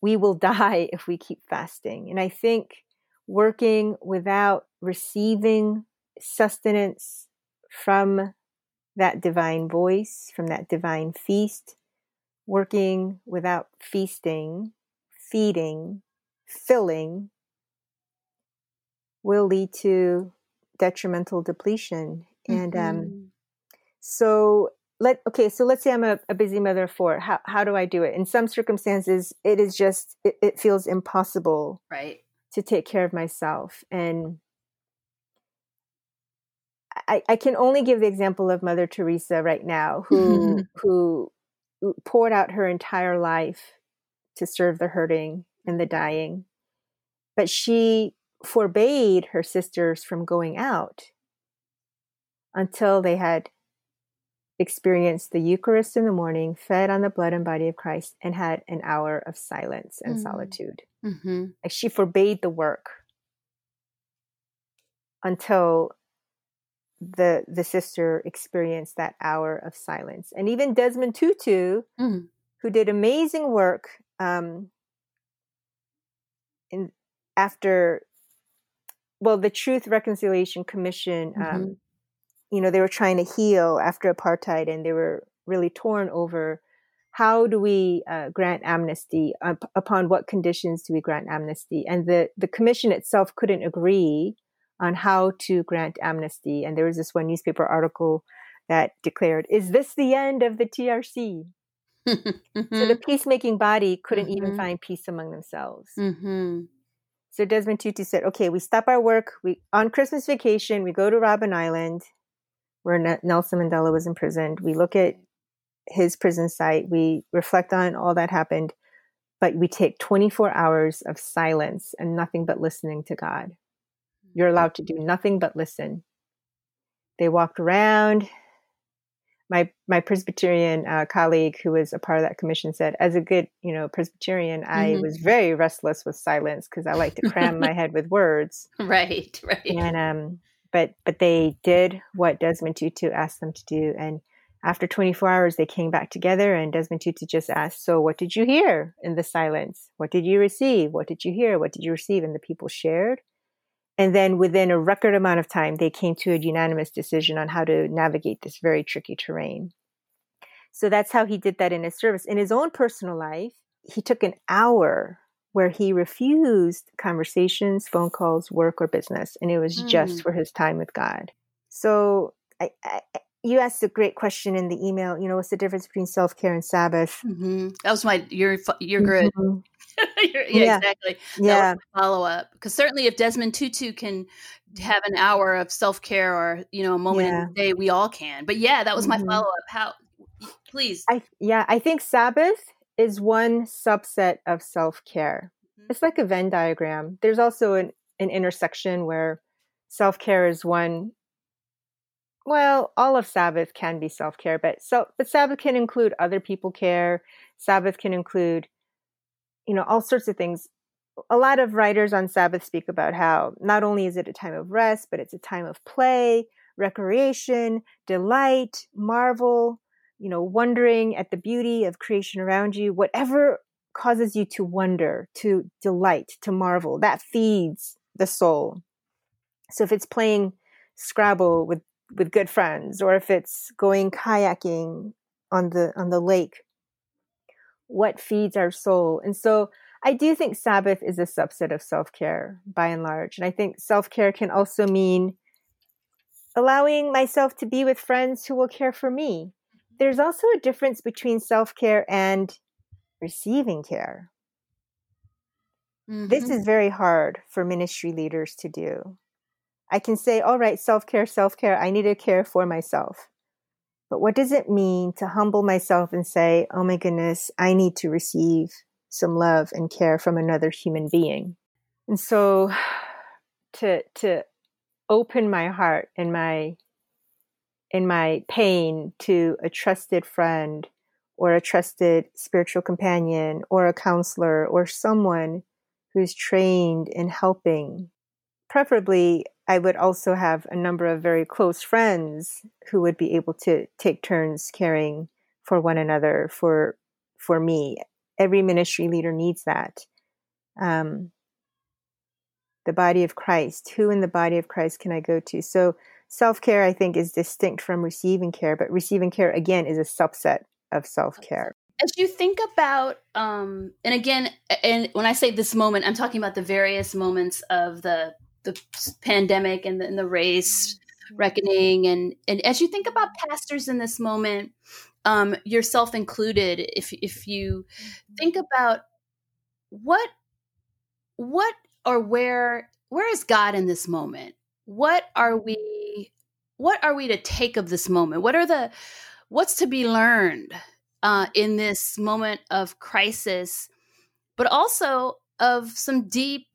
We will die if we keep fasting. And I think working without receiving sustenance from that divine voice, from that divine feast, working without feasting, feeding, filling, will lead to detrimental depletion. And um, mm-hmm. so let okay so let's say i'm a, a, busy mother of four. How, how do i do it? In some circumstances it is just it, it feels impossible right. to take care of myself. And I, I can only give the example of mother teresa right now who who poured out her entire life to serve the hurting and the dying. But she forbade her sisters from going out until they had experienced the Eucharist in the morning, fed on the blood and body of Christ, and had an hour of silence and mm. solitude. Mm-hmm. Like she forbade the work until the the sister experienced that hour of silence. And even Desmond Tutu, mm. who did amazing work um, in after well, the Truth Reconciliation Commission um, mm-hmm you know, they were trying to heal after apartheid and they were really torn over how do we uh, grant amnesty up, upon what conditions do we grant amnesty and the the commission itself couldn't agree on how to grant amnesty and there was this one newspaper article that declared is this the end of the trc mm-hmm. so the peacemaking body couldn't mm-hmm. even find peace among themselves mm-hmm. so desmond tutu said okay we stop our work we on christmas vacation we go to robben island where Nelson Mandela was imprisoned. We look at his prison site. We reflect on all that happened, but we take 24 hours of silence and nothing but listening to God. You're allowed to do nothing but listen. They walked around. My my Presbyterian uh, colleague, who was a part of that commission, said, "As a good, you know, Presbyterian, mm-hmm. I was very restless with silence because I like to cram my head with words." Right, right. And um, but but they did what Desmond Tutu asked them to do, and After 24 hours, they came back together, and Desmond Tutu just asked, So, what did you hear in the silence? What did you receive? What did you hear? What did you receive? And the people shared. And then within a record amount of time, they came to a unanimous decision on how to navigate this very tricky terrain. So that's how he did that in his service. In his own personal life, he took an hour where he refused conversations, phone calls, work, or business, and it was mm. just for his time with God. So I, I, you asked a great question in the email. You know, what's the difference between self care and Sabbath? Mm-hmm. That was my you're you're good. Mm-hmm. yeah, yeah, exactly. Yeah, follow up because certainly if Desmond Tutu can have an hour of self care or you know a moment yeah. in the day, we all can. But yeah, that was my mm-hmm. follow up. How? Please. I yeah, I think Sabbath is one subset of self care. Mm-hmm. It's like a Venn diagram. There's also an, an intersection where self care is one. Well, all of Sabbath can be self care, but so but Sabbath can include other people care. Sabbath can include, you know, all sorts of things. A lot of writers on Sabbath speak about how not only is it a time of rest, but it's a time of play, recreation, delight, marvel, you know, wondering at the beauty of creation around you, whatever causes you to wonder, to delight, to marvel, that feeds the soul. So if it's playing Scrabble with with good friends, or if it's going kayaking on the on the lake, what feeds our soul? And so I do think Sabbath is a subset of self care by and large, and I think self care can also mean allowing myself to be with friends who will care for me there's also a difference between self care and receiving care. Mm-hmm. This is very hard for ministry leaders to do. I can say, all right, self care, self care, I need to care for myself. But what does it mean to humble myself and say, oh my goodness, I need to receive some love and care from another human being? And so to, to open my heart and my in my pain to a trusted friend or a trusted spiritual companion or a counselor or someone who's trained in helping. Preferably, I would also have a number of very close friends who would be able to take turns caring for one another for for me. Every ministry leader needs that. Um, the body of Christ. Who in the body of Christ can I go to? So self care, I think, is distinct from receiving care, but receiving care, again, is a subset of self care. As you think about, um, and again, and when I say this moment, I'm talking about the various moments of the the pandemic and the, and the race mm-hmm. reckoning, and and as you think about pastors in this moment, um, yourself included, if if you think about what what or where where is God in this moment? What are we what are we to take of this moment? What are the what's to be learned uh, in this moment of crisis, but also of some deep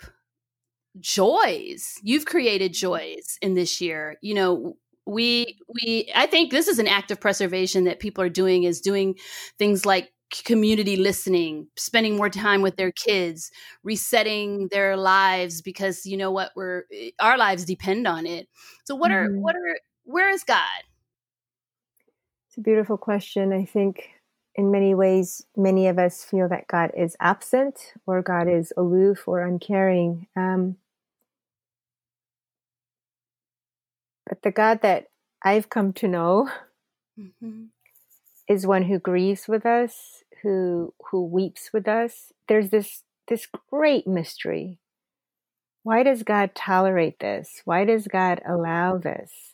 joys. You've created joys in this year. You know, we we I think this is an act of preservation that people are doing is doing things like community listening, spending more time with their kids, resetting their lives because you know what we're eh, our lives depend on it. So what are mm-hmm. what are where is God? It's a beautiful question. I think in many ways many of us feel that God is absent or God is aloof or uncaring. Um, but the God that I've come to know mm-hmm. is one who grieves with us, who who weeps with us there's this this great mystery why does god tolerate this why does god allow this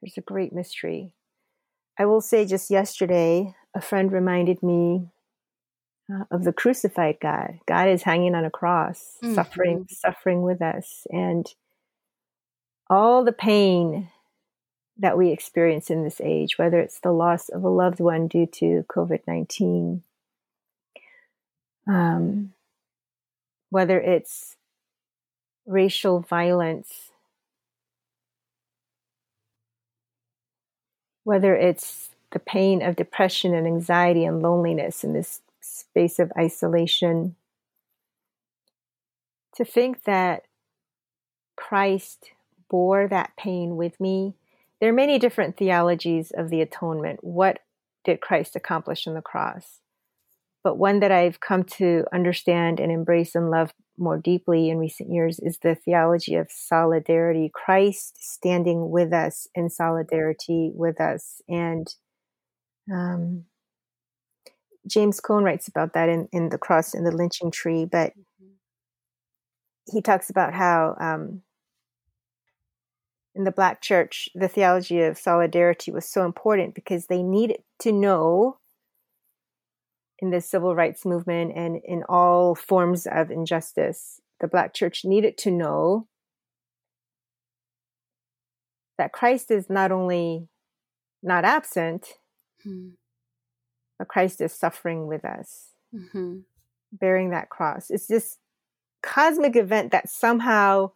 there's a great mystery i will say just yesterday a friend reminded me uh, of the crucified god god is hanging on a cross mm-hmm. suffering suffering with us and all the pain that we experience in this age, whether it's the loss of a loved one due to COVID 19, um, whether it's racial violence, whether it's the pain of depression and anxiety and loneliness in this space of isolation. To think that Christ bore that pain with me there are many different theologies of the atonement. What did Christ accomplish on the cross? But one that I've come to understand and embrace and love more deeply in recent years is the theology of solidarity. Christ standing with us in solidarity with us. And um, James Cone writes about that in, in The Cross and the Lynching Tree, but mm-hmm. he talks about how um, in the Black church, the theology of solidarity was so important because they needed to know in the civil rights movement and in all forms of injustice, the Black church needed to know that Christ is not only not absent, hmm. but Christ is suffering with us, mm-hmm. bearing that cross. It's this cosmic event that somehow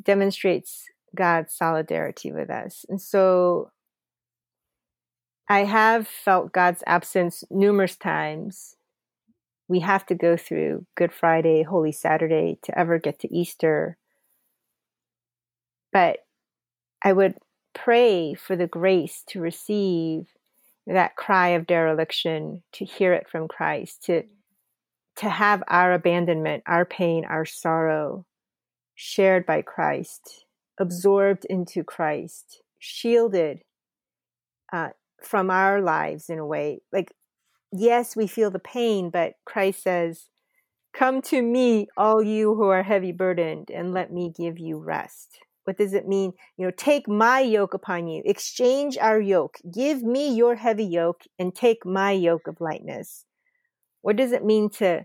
demonstrates God's solidarity with us. And so I have felt God's absence numerous times. We have to go through Good Friday, Holy Saturday to ever get to Easter. But I would pray for the grace to receive that cry of dereliction, to hear it from Christ, to to have our abandonment, our pain, our sorrow shared by Christ, absorbed into Christ, shielded uh, from our lives in a way. Like, yes, we feel the pain, but Christ says, Come to me, all you who are heavy burdened, and let me give you rest. What does it mean? You know, take my yoke upon you, exchange our yoke, give me your heavy yoke, and take my yoke of lightness. What does it mean to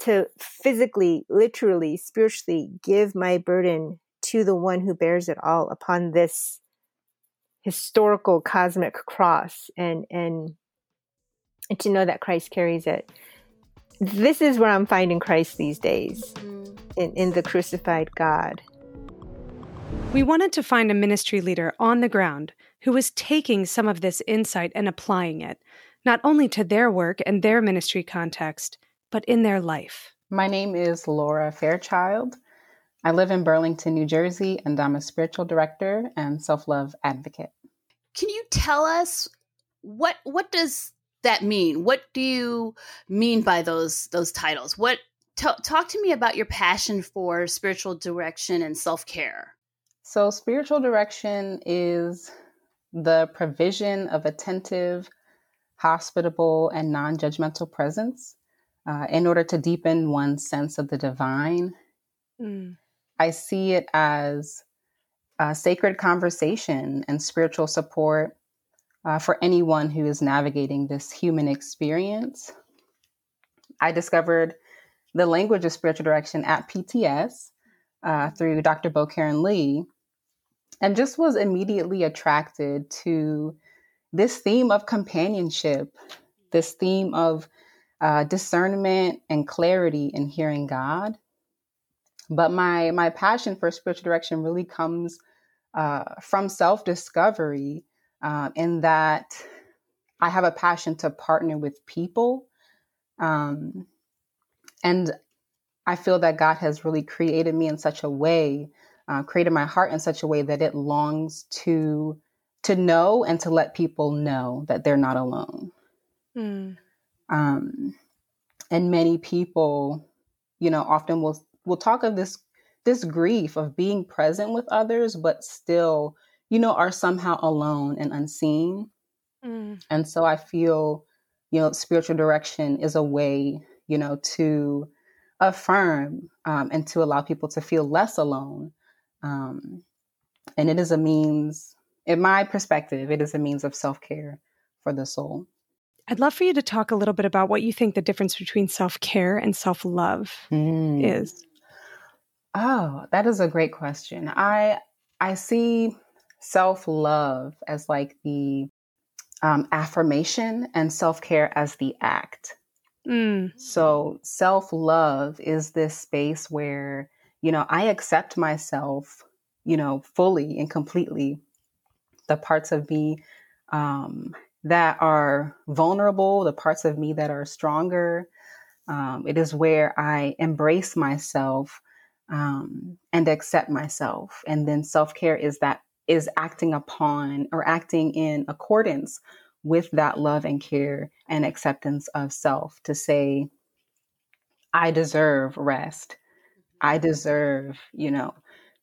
to physically, literally, spiritually give my burden to the one who bears it all upon this historical cosmic cross and and and to know that Christ carries it. This is where I'm finding Christ these days mm-hmm. in, in the crucified God. We wanted to find a ministry leader on the ground who was taking some of this insight and applying it, not only to their work and their ministry context, but in their life. My name is Laura Fairchild. I live in Burlington, New Jersey, and I'm a spiritual director and self love advocate. Can you tell us what what does that mean? What do you mean by those those titles? What t- talk to me about your passion for spiritual direction and self care. So, spiritual direction is the provision of attentive, hospitable, and non judgmental presence uh, in order to deepen one's sense of the divine. Mm. I see it as uh, sacred conversation and spiritual support uh, for anyone who is navigating this human experience. I discovered the language of spiritual direction at PTS uh, through Dr. Bo Karen Lee and just was immediately attracted to this theme of companionship, this theme of uh, discernment and clarity in hearing God. But my my passion for spiritual direction really comes uh, from self discovery, uh, in that I have a passion to partner with people. Um, and I feel that God has really created me in such a way, uh, created my heart in such a way that it longs to to know and to let people know that they're not alone. Mm. Um, and many people, you know, often will will talk of this this grief of being present with others, but still, you know, are somehow alone and unseen. Mm. And so I feel, you know, spiritual direction is a way, you know, to affirm um, and to allow people to feel less alone. Um, and it is a means, in my perspective, it is a means of self care for the soul. I'd love for you to talk a little bit about what you think the difference between self care and self love mm. is. Oh, that is a great question. I I see self-love as like the um, affirmation and self-care as the act. Mm. So self-love is this space where, you know, I accept myself, you know, fully and completely. The parts of me um, that are vulnerable, the parts of me that are stronger. Um, it is where I embrace myself um, and accept myself. And then self care is that is acting upon or acting in accordance with that love and care and acceptance of self to say, I deserve rest. I deserve, you know,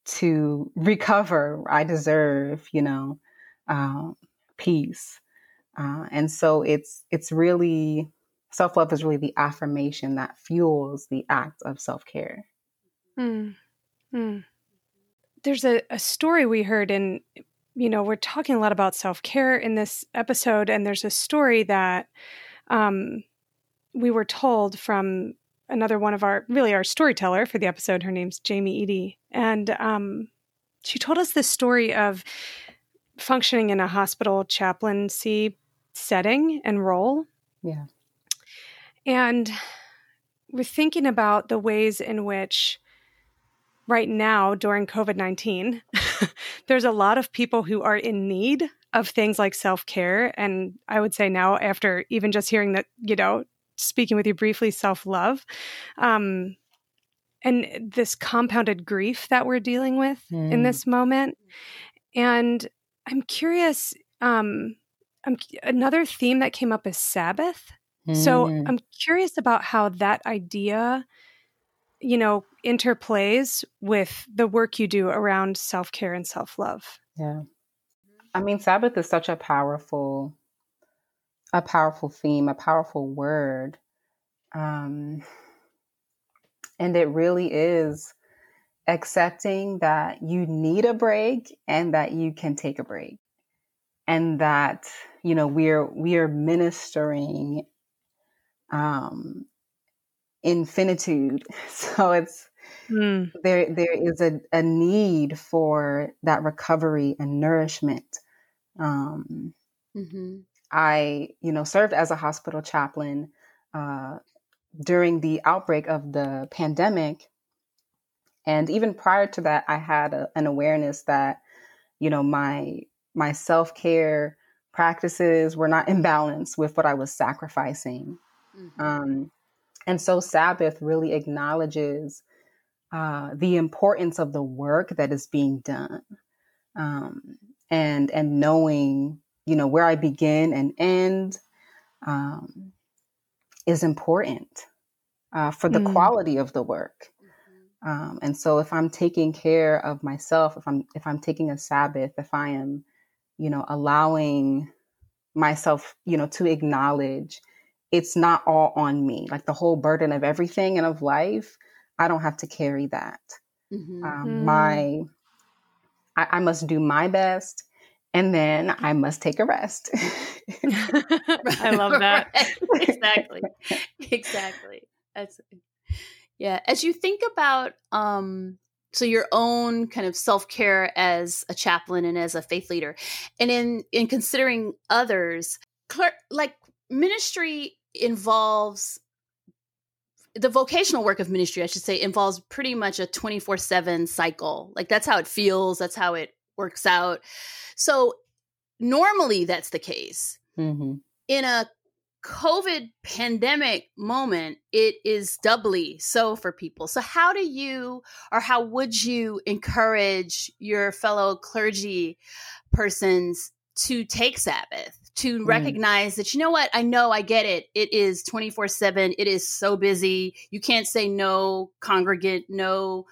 to recover. I deserve, you know, um, peace. Uh, and so it's it's really self love is really the affirmation that fuels the act of self care. Mm. Mm. There's a, a story we heard in you know we're talking a lot about self care in this episode, and there's a story that um, we were told from another one of our really our storyteller for the episode. Her name's Jamie Eady. and um, she told us this story of functioning in a hospital chaplaincy setting and role. Yeah. And we're thinking about the ways in which right now during COVID 19, there's a lot of people who are in need of things like self care. And I would say now, after even just hearing that, you know, speaking with you briefly, self love, um, and this compounded grief that we're dealing with mm. in this moment. And I'm curious, um, I'm, another theme that came up is Sabbath. Mm. So I'm curious about how that idea, you know, interplays with the work you do around self care and self love. Yeah. I mean, Sabbath is such a powerful, a powerful theme, a powerful word. Um, and it really is accepting that you need a break and that you can take a break. And that, you know, we're we are ministering um infinitude. So it's mm. there there is a, a need for that recovery and nourishment. Um mm-hmm. I, you know, served as a hospital chaplain uh, during the outbreak of the pandemic. And even prior to that, I had a, an awareness that, you know, my my self care practices were not in balance with what I was sacrificing. Mm-hmm. Um, and so Sabbath really acknowledges uh, the importance of the work that is being done, um, and and knowing, you know, where I begin and end, um, is important uh, for the mm. quality of the work. Mm-hmm. Um, and so if I'm taking care of myself, if I'm if I'm taking a Sabbath, if I am, you know, allowing myself, you know, to acknowledge it's not all on me. Like the whole burden of everything and of life, I don't have to carry that. Mm-hmm. Um, mm. My, I, I must do my best and then I must take a rest. I love that. exactly. Exactly. That's yeah. As you think about um so your own kind of self-care as a chaplain and as a faith leader and in in considering others like ministry involves the vocational work of ministry i should say involves pretty much a 24/7 cycle like that's how it feels that's how it works out so normally that's the case. Mm-hmm. In a COVID pandemic moment, it is doubly so for people. So, how do you or how would you encourage your fellow clergy persons to take Sabbath, to mm. recognize that, you know what, I know I get it. It is 24 7. It is so busy. You can't say no, congregant, no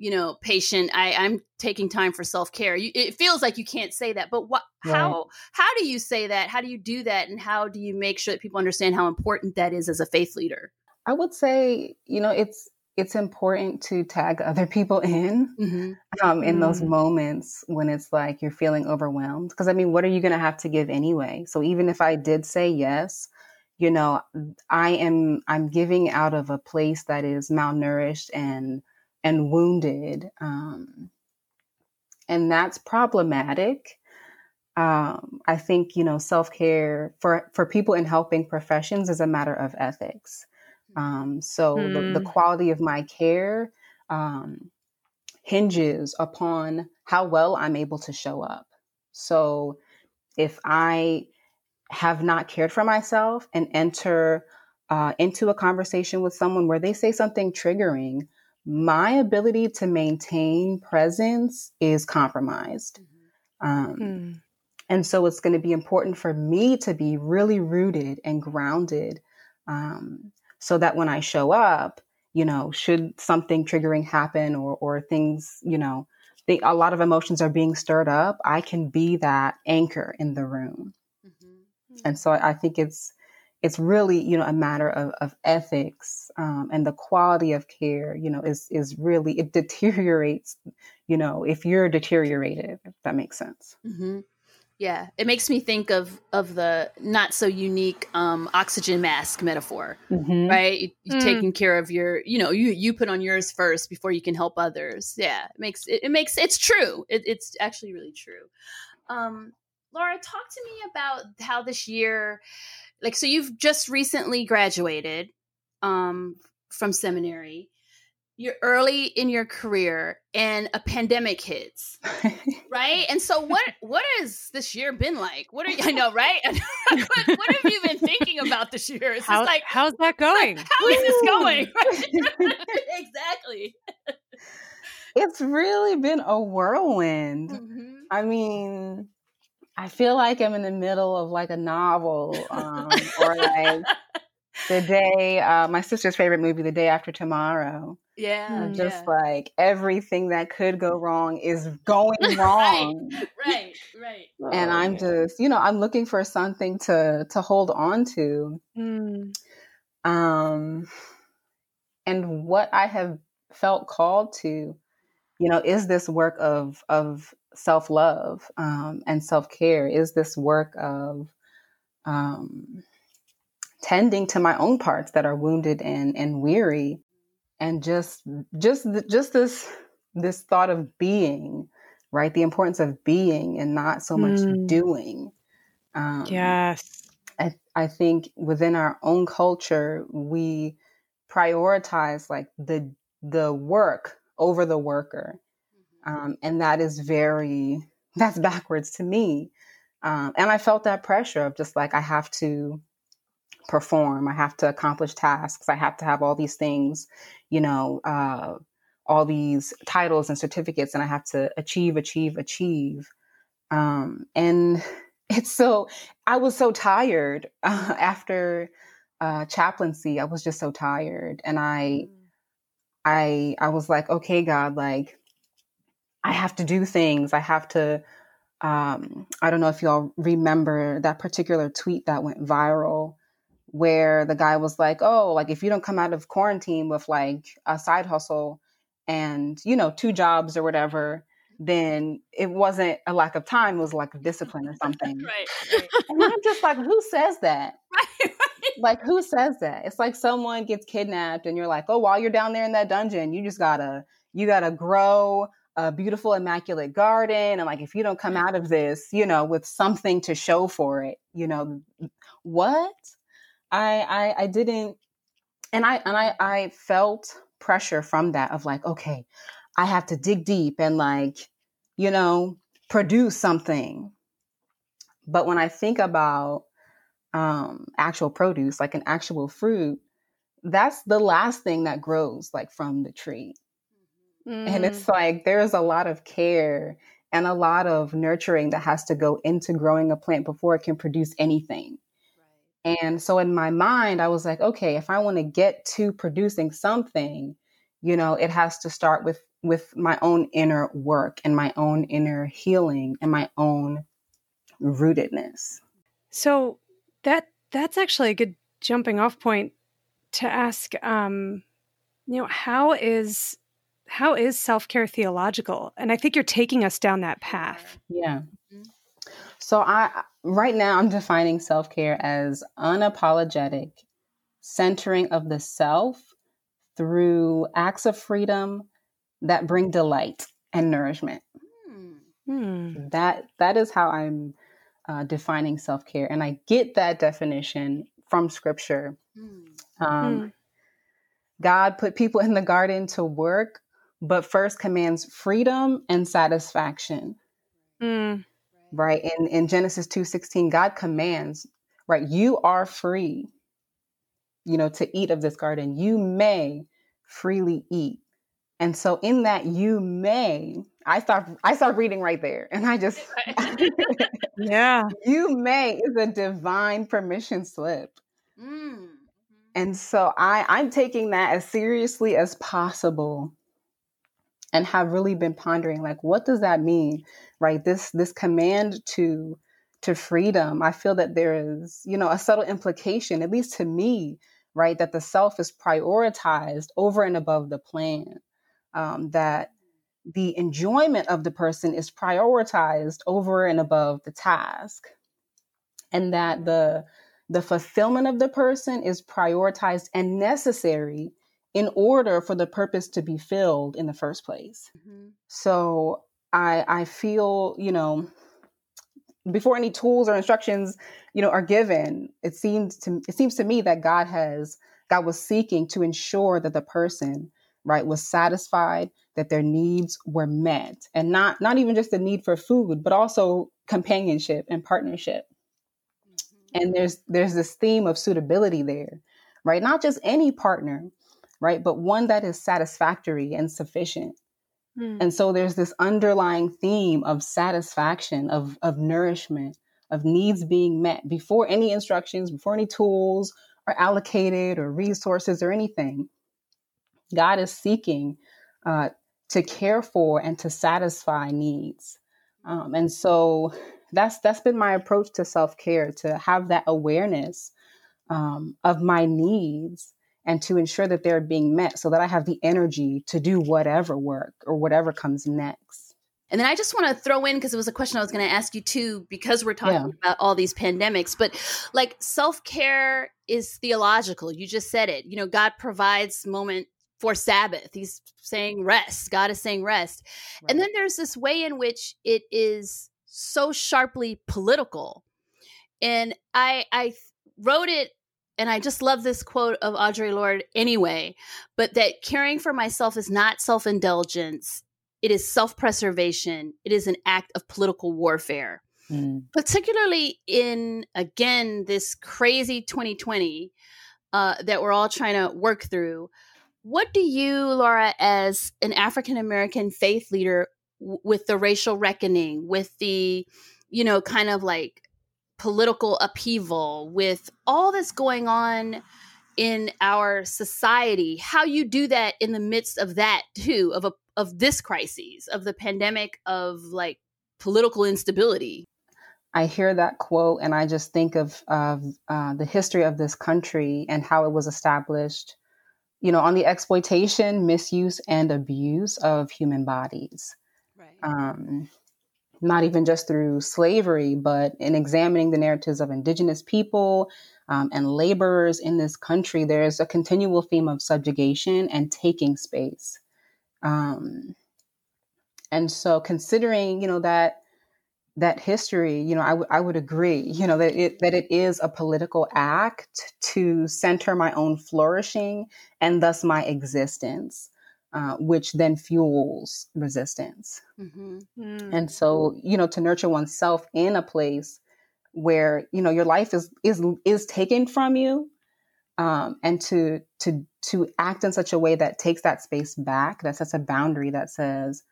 you know, patient. I, I'm taking time for self care. It feels like you can't say that, but what? Right. How? How do you say that? How do you do that? And how do you make sure that people understand how important that is as a faith leader? I would say, you know, it's it's important to tag other people in mm-hmm. um, in mm-hmm. those moments when it's like you're feeling overwhelmed. Because I mean, what are you going to have to give anyway? So even if I did say yes, you know, I am I'm giving out of a place that is malnourished and and wounded. Um, and that's problematic. Um, I think, you know, self care for, for people in helping professions is a matter of ethics. Um, so mm. the, the, hmm. quality of my care um, hinges upon how well I'm able to show up. So if I have not cared for myself and enter uh, into a conversation with someone where they say something triggering, my ability to maintain presence is compromised. Um, mm. And so it's going to be important for me to be really rooted and grounded um, so that when I show up, you know, should something triggering happen or, or things, you know, they, a lot of emotions are being stirred up, I can be that anchor in the room. Mm-hmm. And so I, I think it's, it's really you know a matter of, of ethics um, and the quality of care you know is is really it deteriorates you know if you're deteriorated if that makes sense mm-hmm. Yeah it makes me think of of the not so unique um, oxygen mask metaphor mm-hmm. right? You, mm. taking care of your you know you you put on yours first before you can help others. Yeah it makes it, it makes it's true. It, it's actually really true. Um, laura talk to me about how this year like so you've just recently graduated um, from seminary you're early in your career and a pandemic hits right? And so what what has this year been like? What are you i know right? What, what, have you been thinking about this year? It's How, like how's that going? how is this going? Exactly. It's really been a whirlwind. Mm-hmm. i mean I feel like I'm in the middle of like a novel, um, or like the day. Uh, my sister's favorite movie, The Day After Tomorrow. Yeah, just yeah. like everything that could go wrong is going wrong. right, right, right. And oh, I'm just, you know, I'm looking for something to to hold on to. Mm. Um, and what I have felt called to, you know, is this work of of self love um, and self care is this work of um, tending to my own parts that are wounded and and weary, and just just just this this thought of being, right? The importance of being and not so much mm. doing. Um, yes, I I think within our own culture we prioritize like the the work over the worker um, and that is very, that's backwards to me. Um, and I felt that pressure of just like, I have to perform, I have to accomplish tasks, I have to have all these things, you know, uh, all these titles and certificates, and I have to achieve, achieve, achieve. Um, and it's so, I was so tired uh, after uh, chaplaincy. I was just so tired. And I, mm. I, I was like, okay, God, like, I have to do things. I have to. Um, I don't know if y'all remember that particular tweet that went viral where the guy was like, "Oh, like if you don't come out of quarantine with like a side hustle and you know two jobs or whatever, then it wasn't a lack of time; it was like a discipline or something." right, right. And I'm just like, who says that? Right, right. Like who says that? It's like someone gets kidnapped and you're like, "Oh, while you're down there in that dungeon, you just gotta you gotta grow." a beautiful immaculate garden and like if you don't come out of this you know with something to show for it you know what i i, I didn't and i and i i felt pressure from that of like okay i have to dig deep and like you know produce something but when i think about um actual produce like an actual fruit that's the last thing that grows like from the tree Mm. And it's like there's a lot of care and a lot of nurturing that has to go into growing a plant before it can produce anything. And so in my mind, I was like, okay, if I want to get to producing something, you know, it has to start with with my own inner work and my own inner healing and my own rootedness. So that that's actually a good jumping off point to ask um you know how is how is self-care theological and i think you're taking us down that path yeah. So i right now i'm defining self-care as unapologetic centering of the self through acts of freedom that bring delight and nourishment hmm. that that is how i'm uh, defining self-care and i get that definition from scripture hmm. um, hmm. god put people in the garden to work but first commands freedom and satisfaction. Mm. Right? In in Genesis 2:16, God commands, right, you are free, you know, to eat of this garden. You may freely eat. And so in that you may, I start I start reading right there and I just Yeah. you may is a divine permission slip. Mm. And so I I'm taking that as seriously as possible and have really been pondering like what does that mean? Right? This this command to to freedom. I feel that there is, you know, a subtle implication, at least to me, right, that the self is prioritized over and above the plan. Um, that the enjoyment of the person is prioritized over and above the task. And that the the fulfillment of the person is prioritized and necessary in order for the purpose to be filled in the first place. Mm-hmm. So I I feel, you know, before any tools or instructions, you know, are given, it seems to it seems to me that God has God was seeking to ensure that the person, right, was satisfied, that their needs were met, and not not even just the need for food, but also companionship and partnership. Mm-hmm. And there's there's this theme of suitability there, right? Not just any partner, right, but one that is satisfactory and sufficient. Mm. And so there's this underlying theme of satisfaction, of, of nourishment, of needs being met before any instructions, before any tools are allocated or resources or anything. God is seeking uh, to care for and to satisfy needs. Um, and so that's that's been my approach to self care to have that awareness um, of my needs and to ensure that they're being met so that I have the energy to do whatever work or whatever comes next. And then I just want to throw in because it was a question I was going to ask you too, because we're talking Yeah. about all these pandemics. But like self care is theological. You just said it. You know, God provides moment for Sabbath. He's saying rest. God is saying rest. And then there's this way in which it is so sharply political. And I I wrote it and I just love this quote of Audre Lorde anyway, but that caring for myself is not self-indulgence. It is self-preservation. It is an act of political warfare. Mm. Particularly in again this crazy 2020 uh, that we're all trying to work through. What do you, Laura, as an African American faith leader, w- with the racial reckoning, with the, you know, kind of like political upheaval, with all that's going on in our society, how you do that in the midst of that too, of a of this crisis, of the pandemic, of like political instability. I hear that quote and I just think of, of uh, the history of this country and how it was established, you know, on the exploitation, misuse, and abuse of human bodies. Right. Um, not even just through slavery, but in examining the narratives of indigenous people um, and laborers in this country, there's a continual theme of subjugation and taking space. Um, and so, considering you know that that history, you know, I, w- I would agree, you know, that it that it is a political act to center my own flourishing and thus my existence, uh, which then fuels resistance. Mm-hmm. Mm. And so, you know, to nurture oneself in a place where you know your life is is is taken from you, um, and to to to act in such a way that takes that space back, that sets a boundary that says,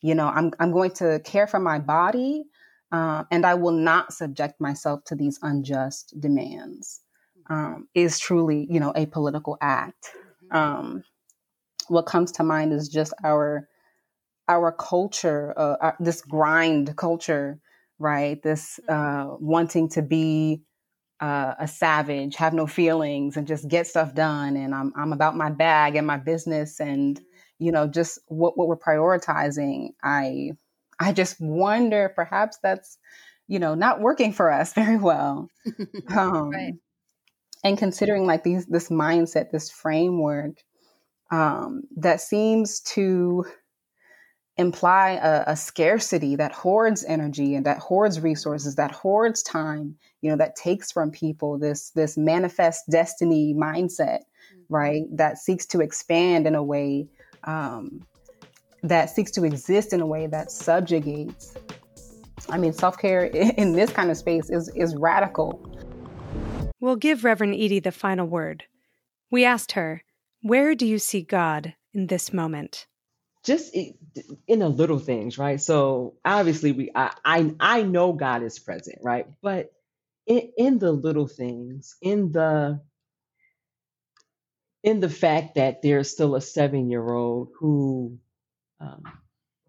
you know, I'm I'm going to care for my body, uh, and I will not subject myself to these unjust demands. Um, is truly, you know, a political act. Um, what comes to mind is just our our culture, uh, our, this grind culture, right? This uh, wanting to be uh, a savage, have no feelings, and just get stuff done. And I'm I'm about my bag and my business, and you know, just what what we're prioritizing. I I just wonder, perhaps that's you know not working for us very well. Um, Right. And considering like these this mindset, this framework um, that seems to imply a, a scarcity that hoards energy and that hoards resources, that hoards time, you know, that takes from people this this manifest destiny mindset, right? That seeks to expand in a way um, that seeks to exist in a way that subjugates. I mean, self care in this kind of space is is radical. We'll give Reverend Eady the final word. We asked her, Where do you see God in this moment? just in the little things, right? So obviously we I I, I know God is present, right? But in, in the little things, in the in the fact that there's still a seven year old who um,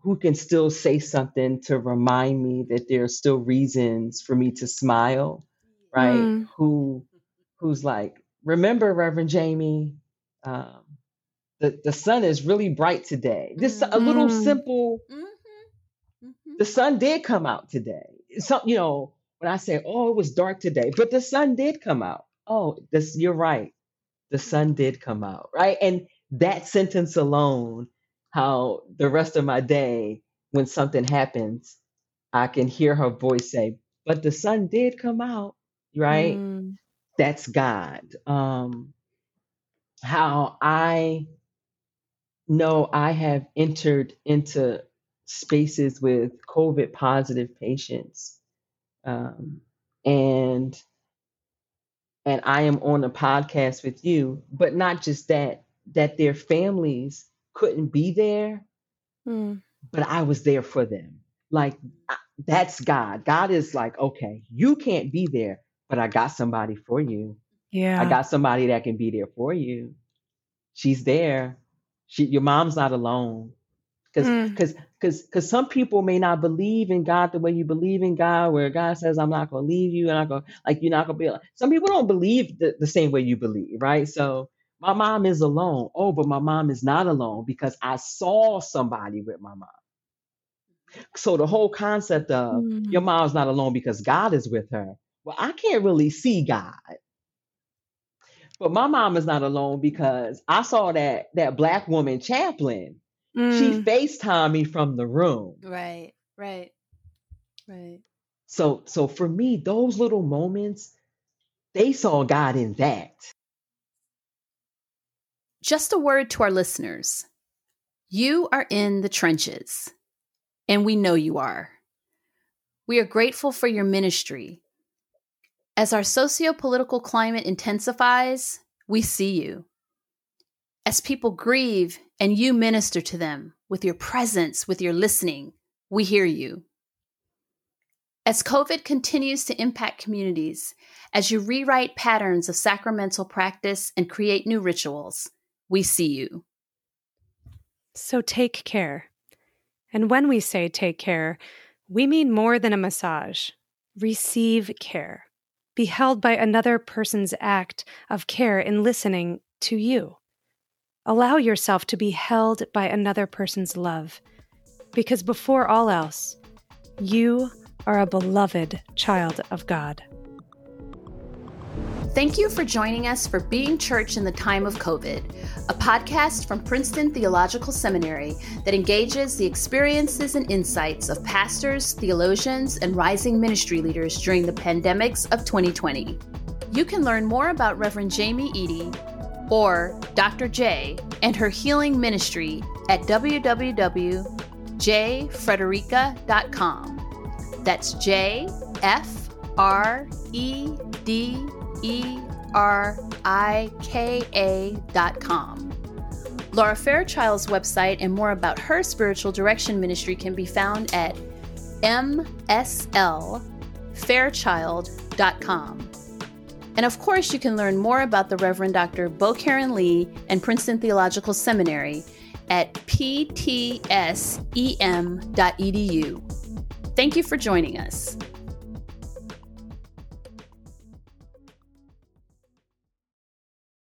who can still say something to remind me that there are still reasons for me to smile, right? Mm. Who who's like, remember, Reverend Jamie, um, the, the sun is really bright today. This mm-hmm. a little mm. simple. Mm-hmm. Mm-hmm. The sun did come out today. Some, you know, when I say, "Oh, it was dark today," but the sun did come out. Oh, this you're right. The sun did come out, right? And that sentence alone, how the rest of my day, when something happens, I can hear her voice say, "But the sun did come out," right? Mm. That's God. Um, how I know I have entered into spaces with COVID positive patients. Um, and and I am on a podcast with you, but not just that, that their families couldn't be there, mm. but I was there for them. Like that's God. God is like, okay, you can't be there, but I got somebody for you. Yeah. I got somebody that can be there for you. She's there. She, your mom's not alone. Because because mm. because because some people may not believe in God the way you believe in God, where God says, "I'm not going to leave you," and I go like you're not going to be. Like, some people don't believe the, the same way you believe, right? So my mom is alone. Oh, but my mom is not alone because I saw somebody with my mom. So the whole concept of mm. your mom's not alone because God is with her. Well, I can't really see God. But my mom is not alone because I saw that that black woman chaplain. Mm. She FaceTimed me from the room. Right, right, right. So so for me, those little moments, they saw God in that. Just a word to our listeners. You are in the trenches, and we know you are. We are grateful for your ministry as our socio political climate intensifies, we see you. As people grieve and you minister to them with your presence, with your listening, we hear you. As COVID continues to impact communities, as you rewrite patterns of sacramental practice and create new rituals, we see you. So take care. And when we say take care, we mean more than a massage. Receive care be held by another person's act of care in listening to you. Allow yourself to be held by another person's love, because before all else, you are a beloved child of God. Thank you for joining us for Being Church in the Time of COVID, a podcast from Princeton Theological Seminary that engages the experiences and insights of pastors, theologians, and rising ministry leaders during the pandemics of 2020. You can learn more about Reverend Jamie Eady or Dr. J and her healing ministry at www.jfrederika.com. That's J F R E D E R I K A dot com. Laura Fairchild's website and more about her spiritual direction ministry can be found at mslfairchild.com. And of course, you can learn more about the Reverend Dr. Bo Karen Lee and Princeton Theological Seminary at ptsem.edu. Thank you for joining us.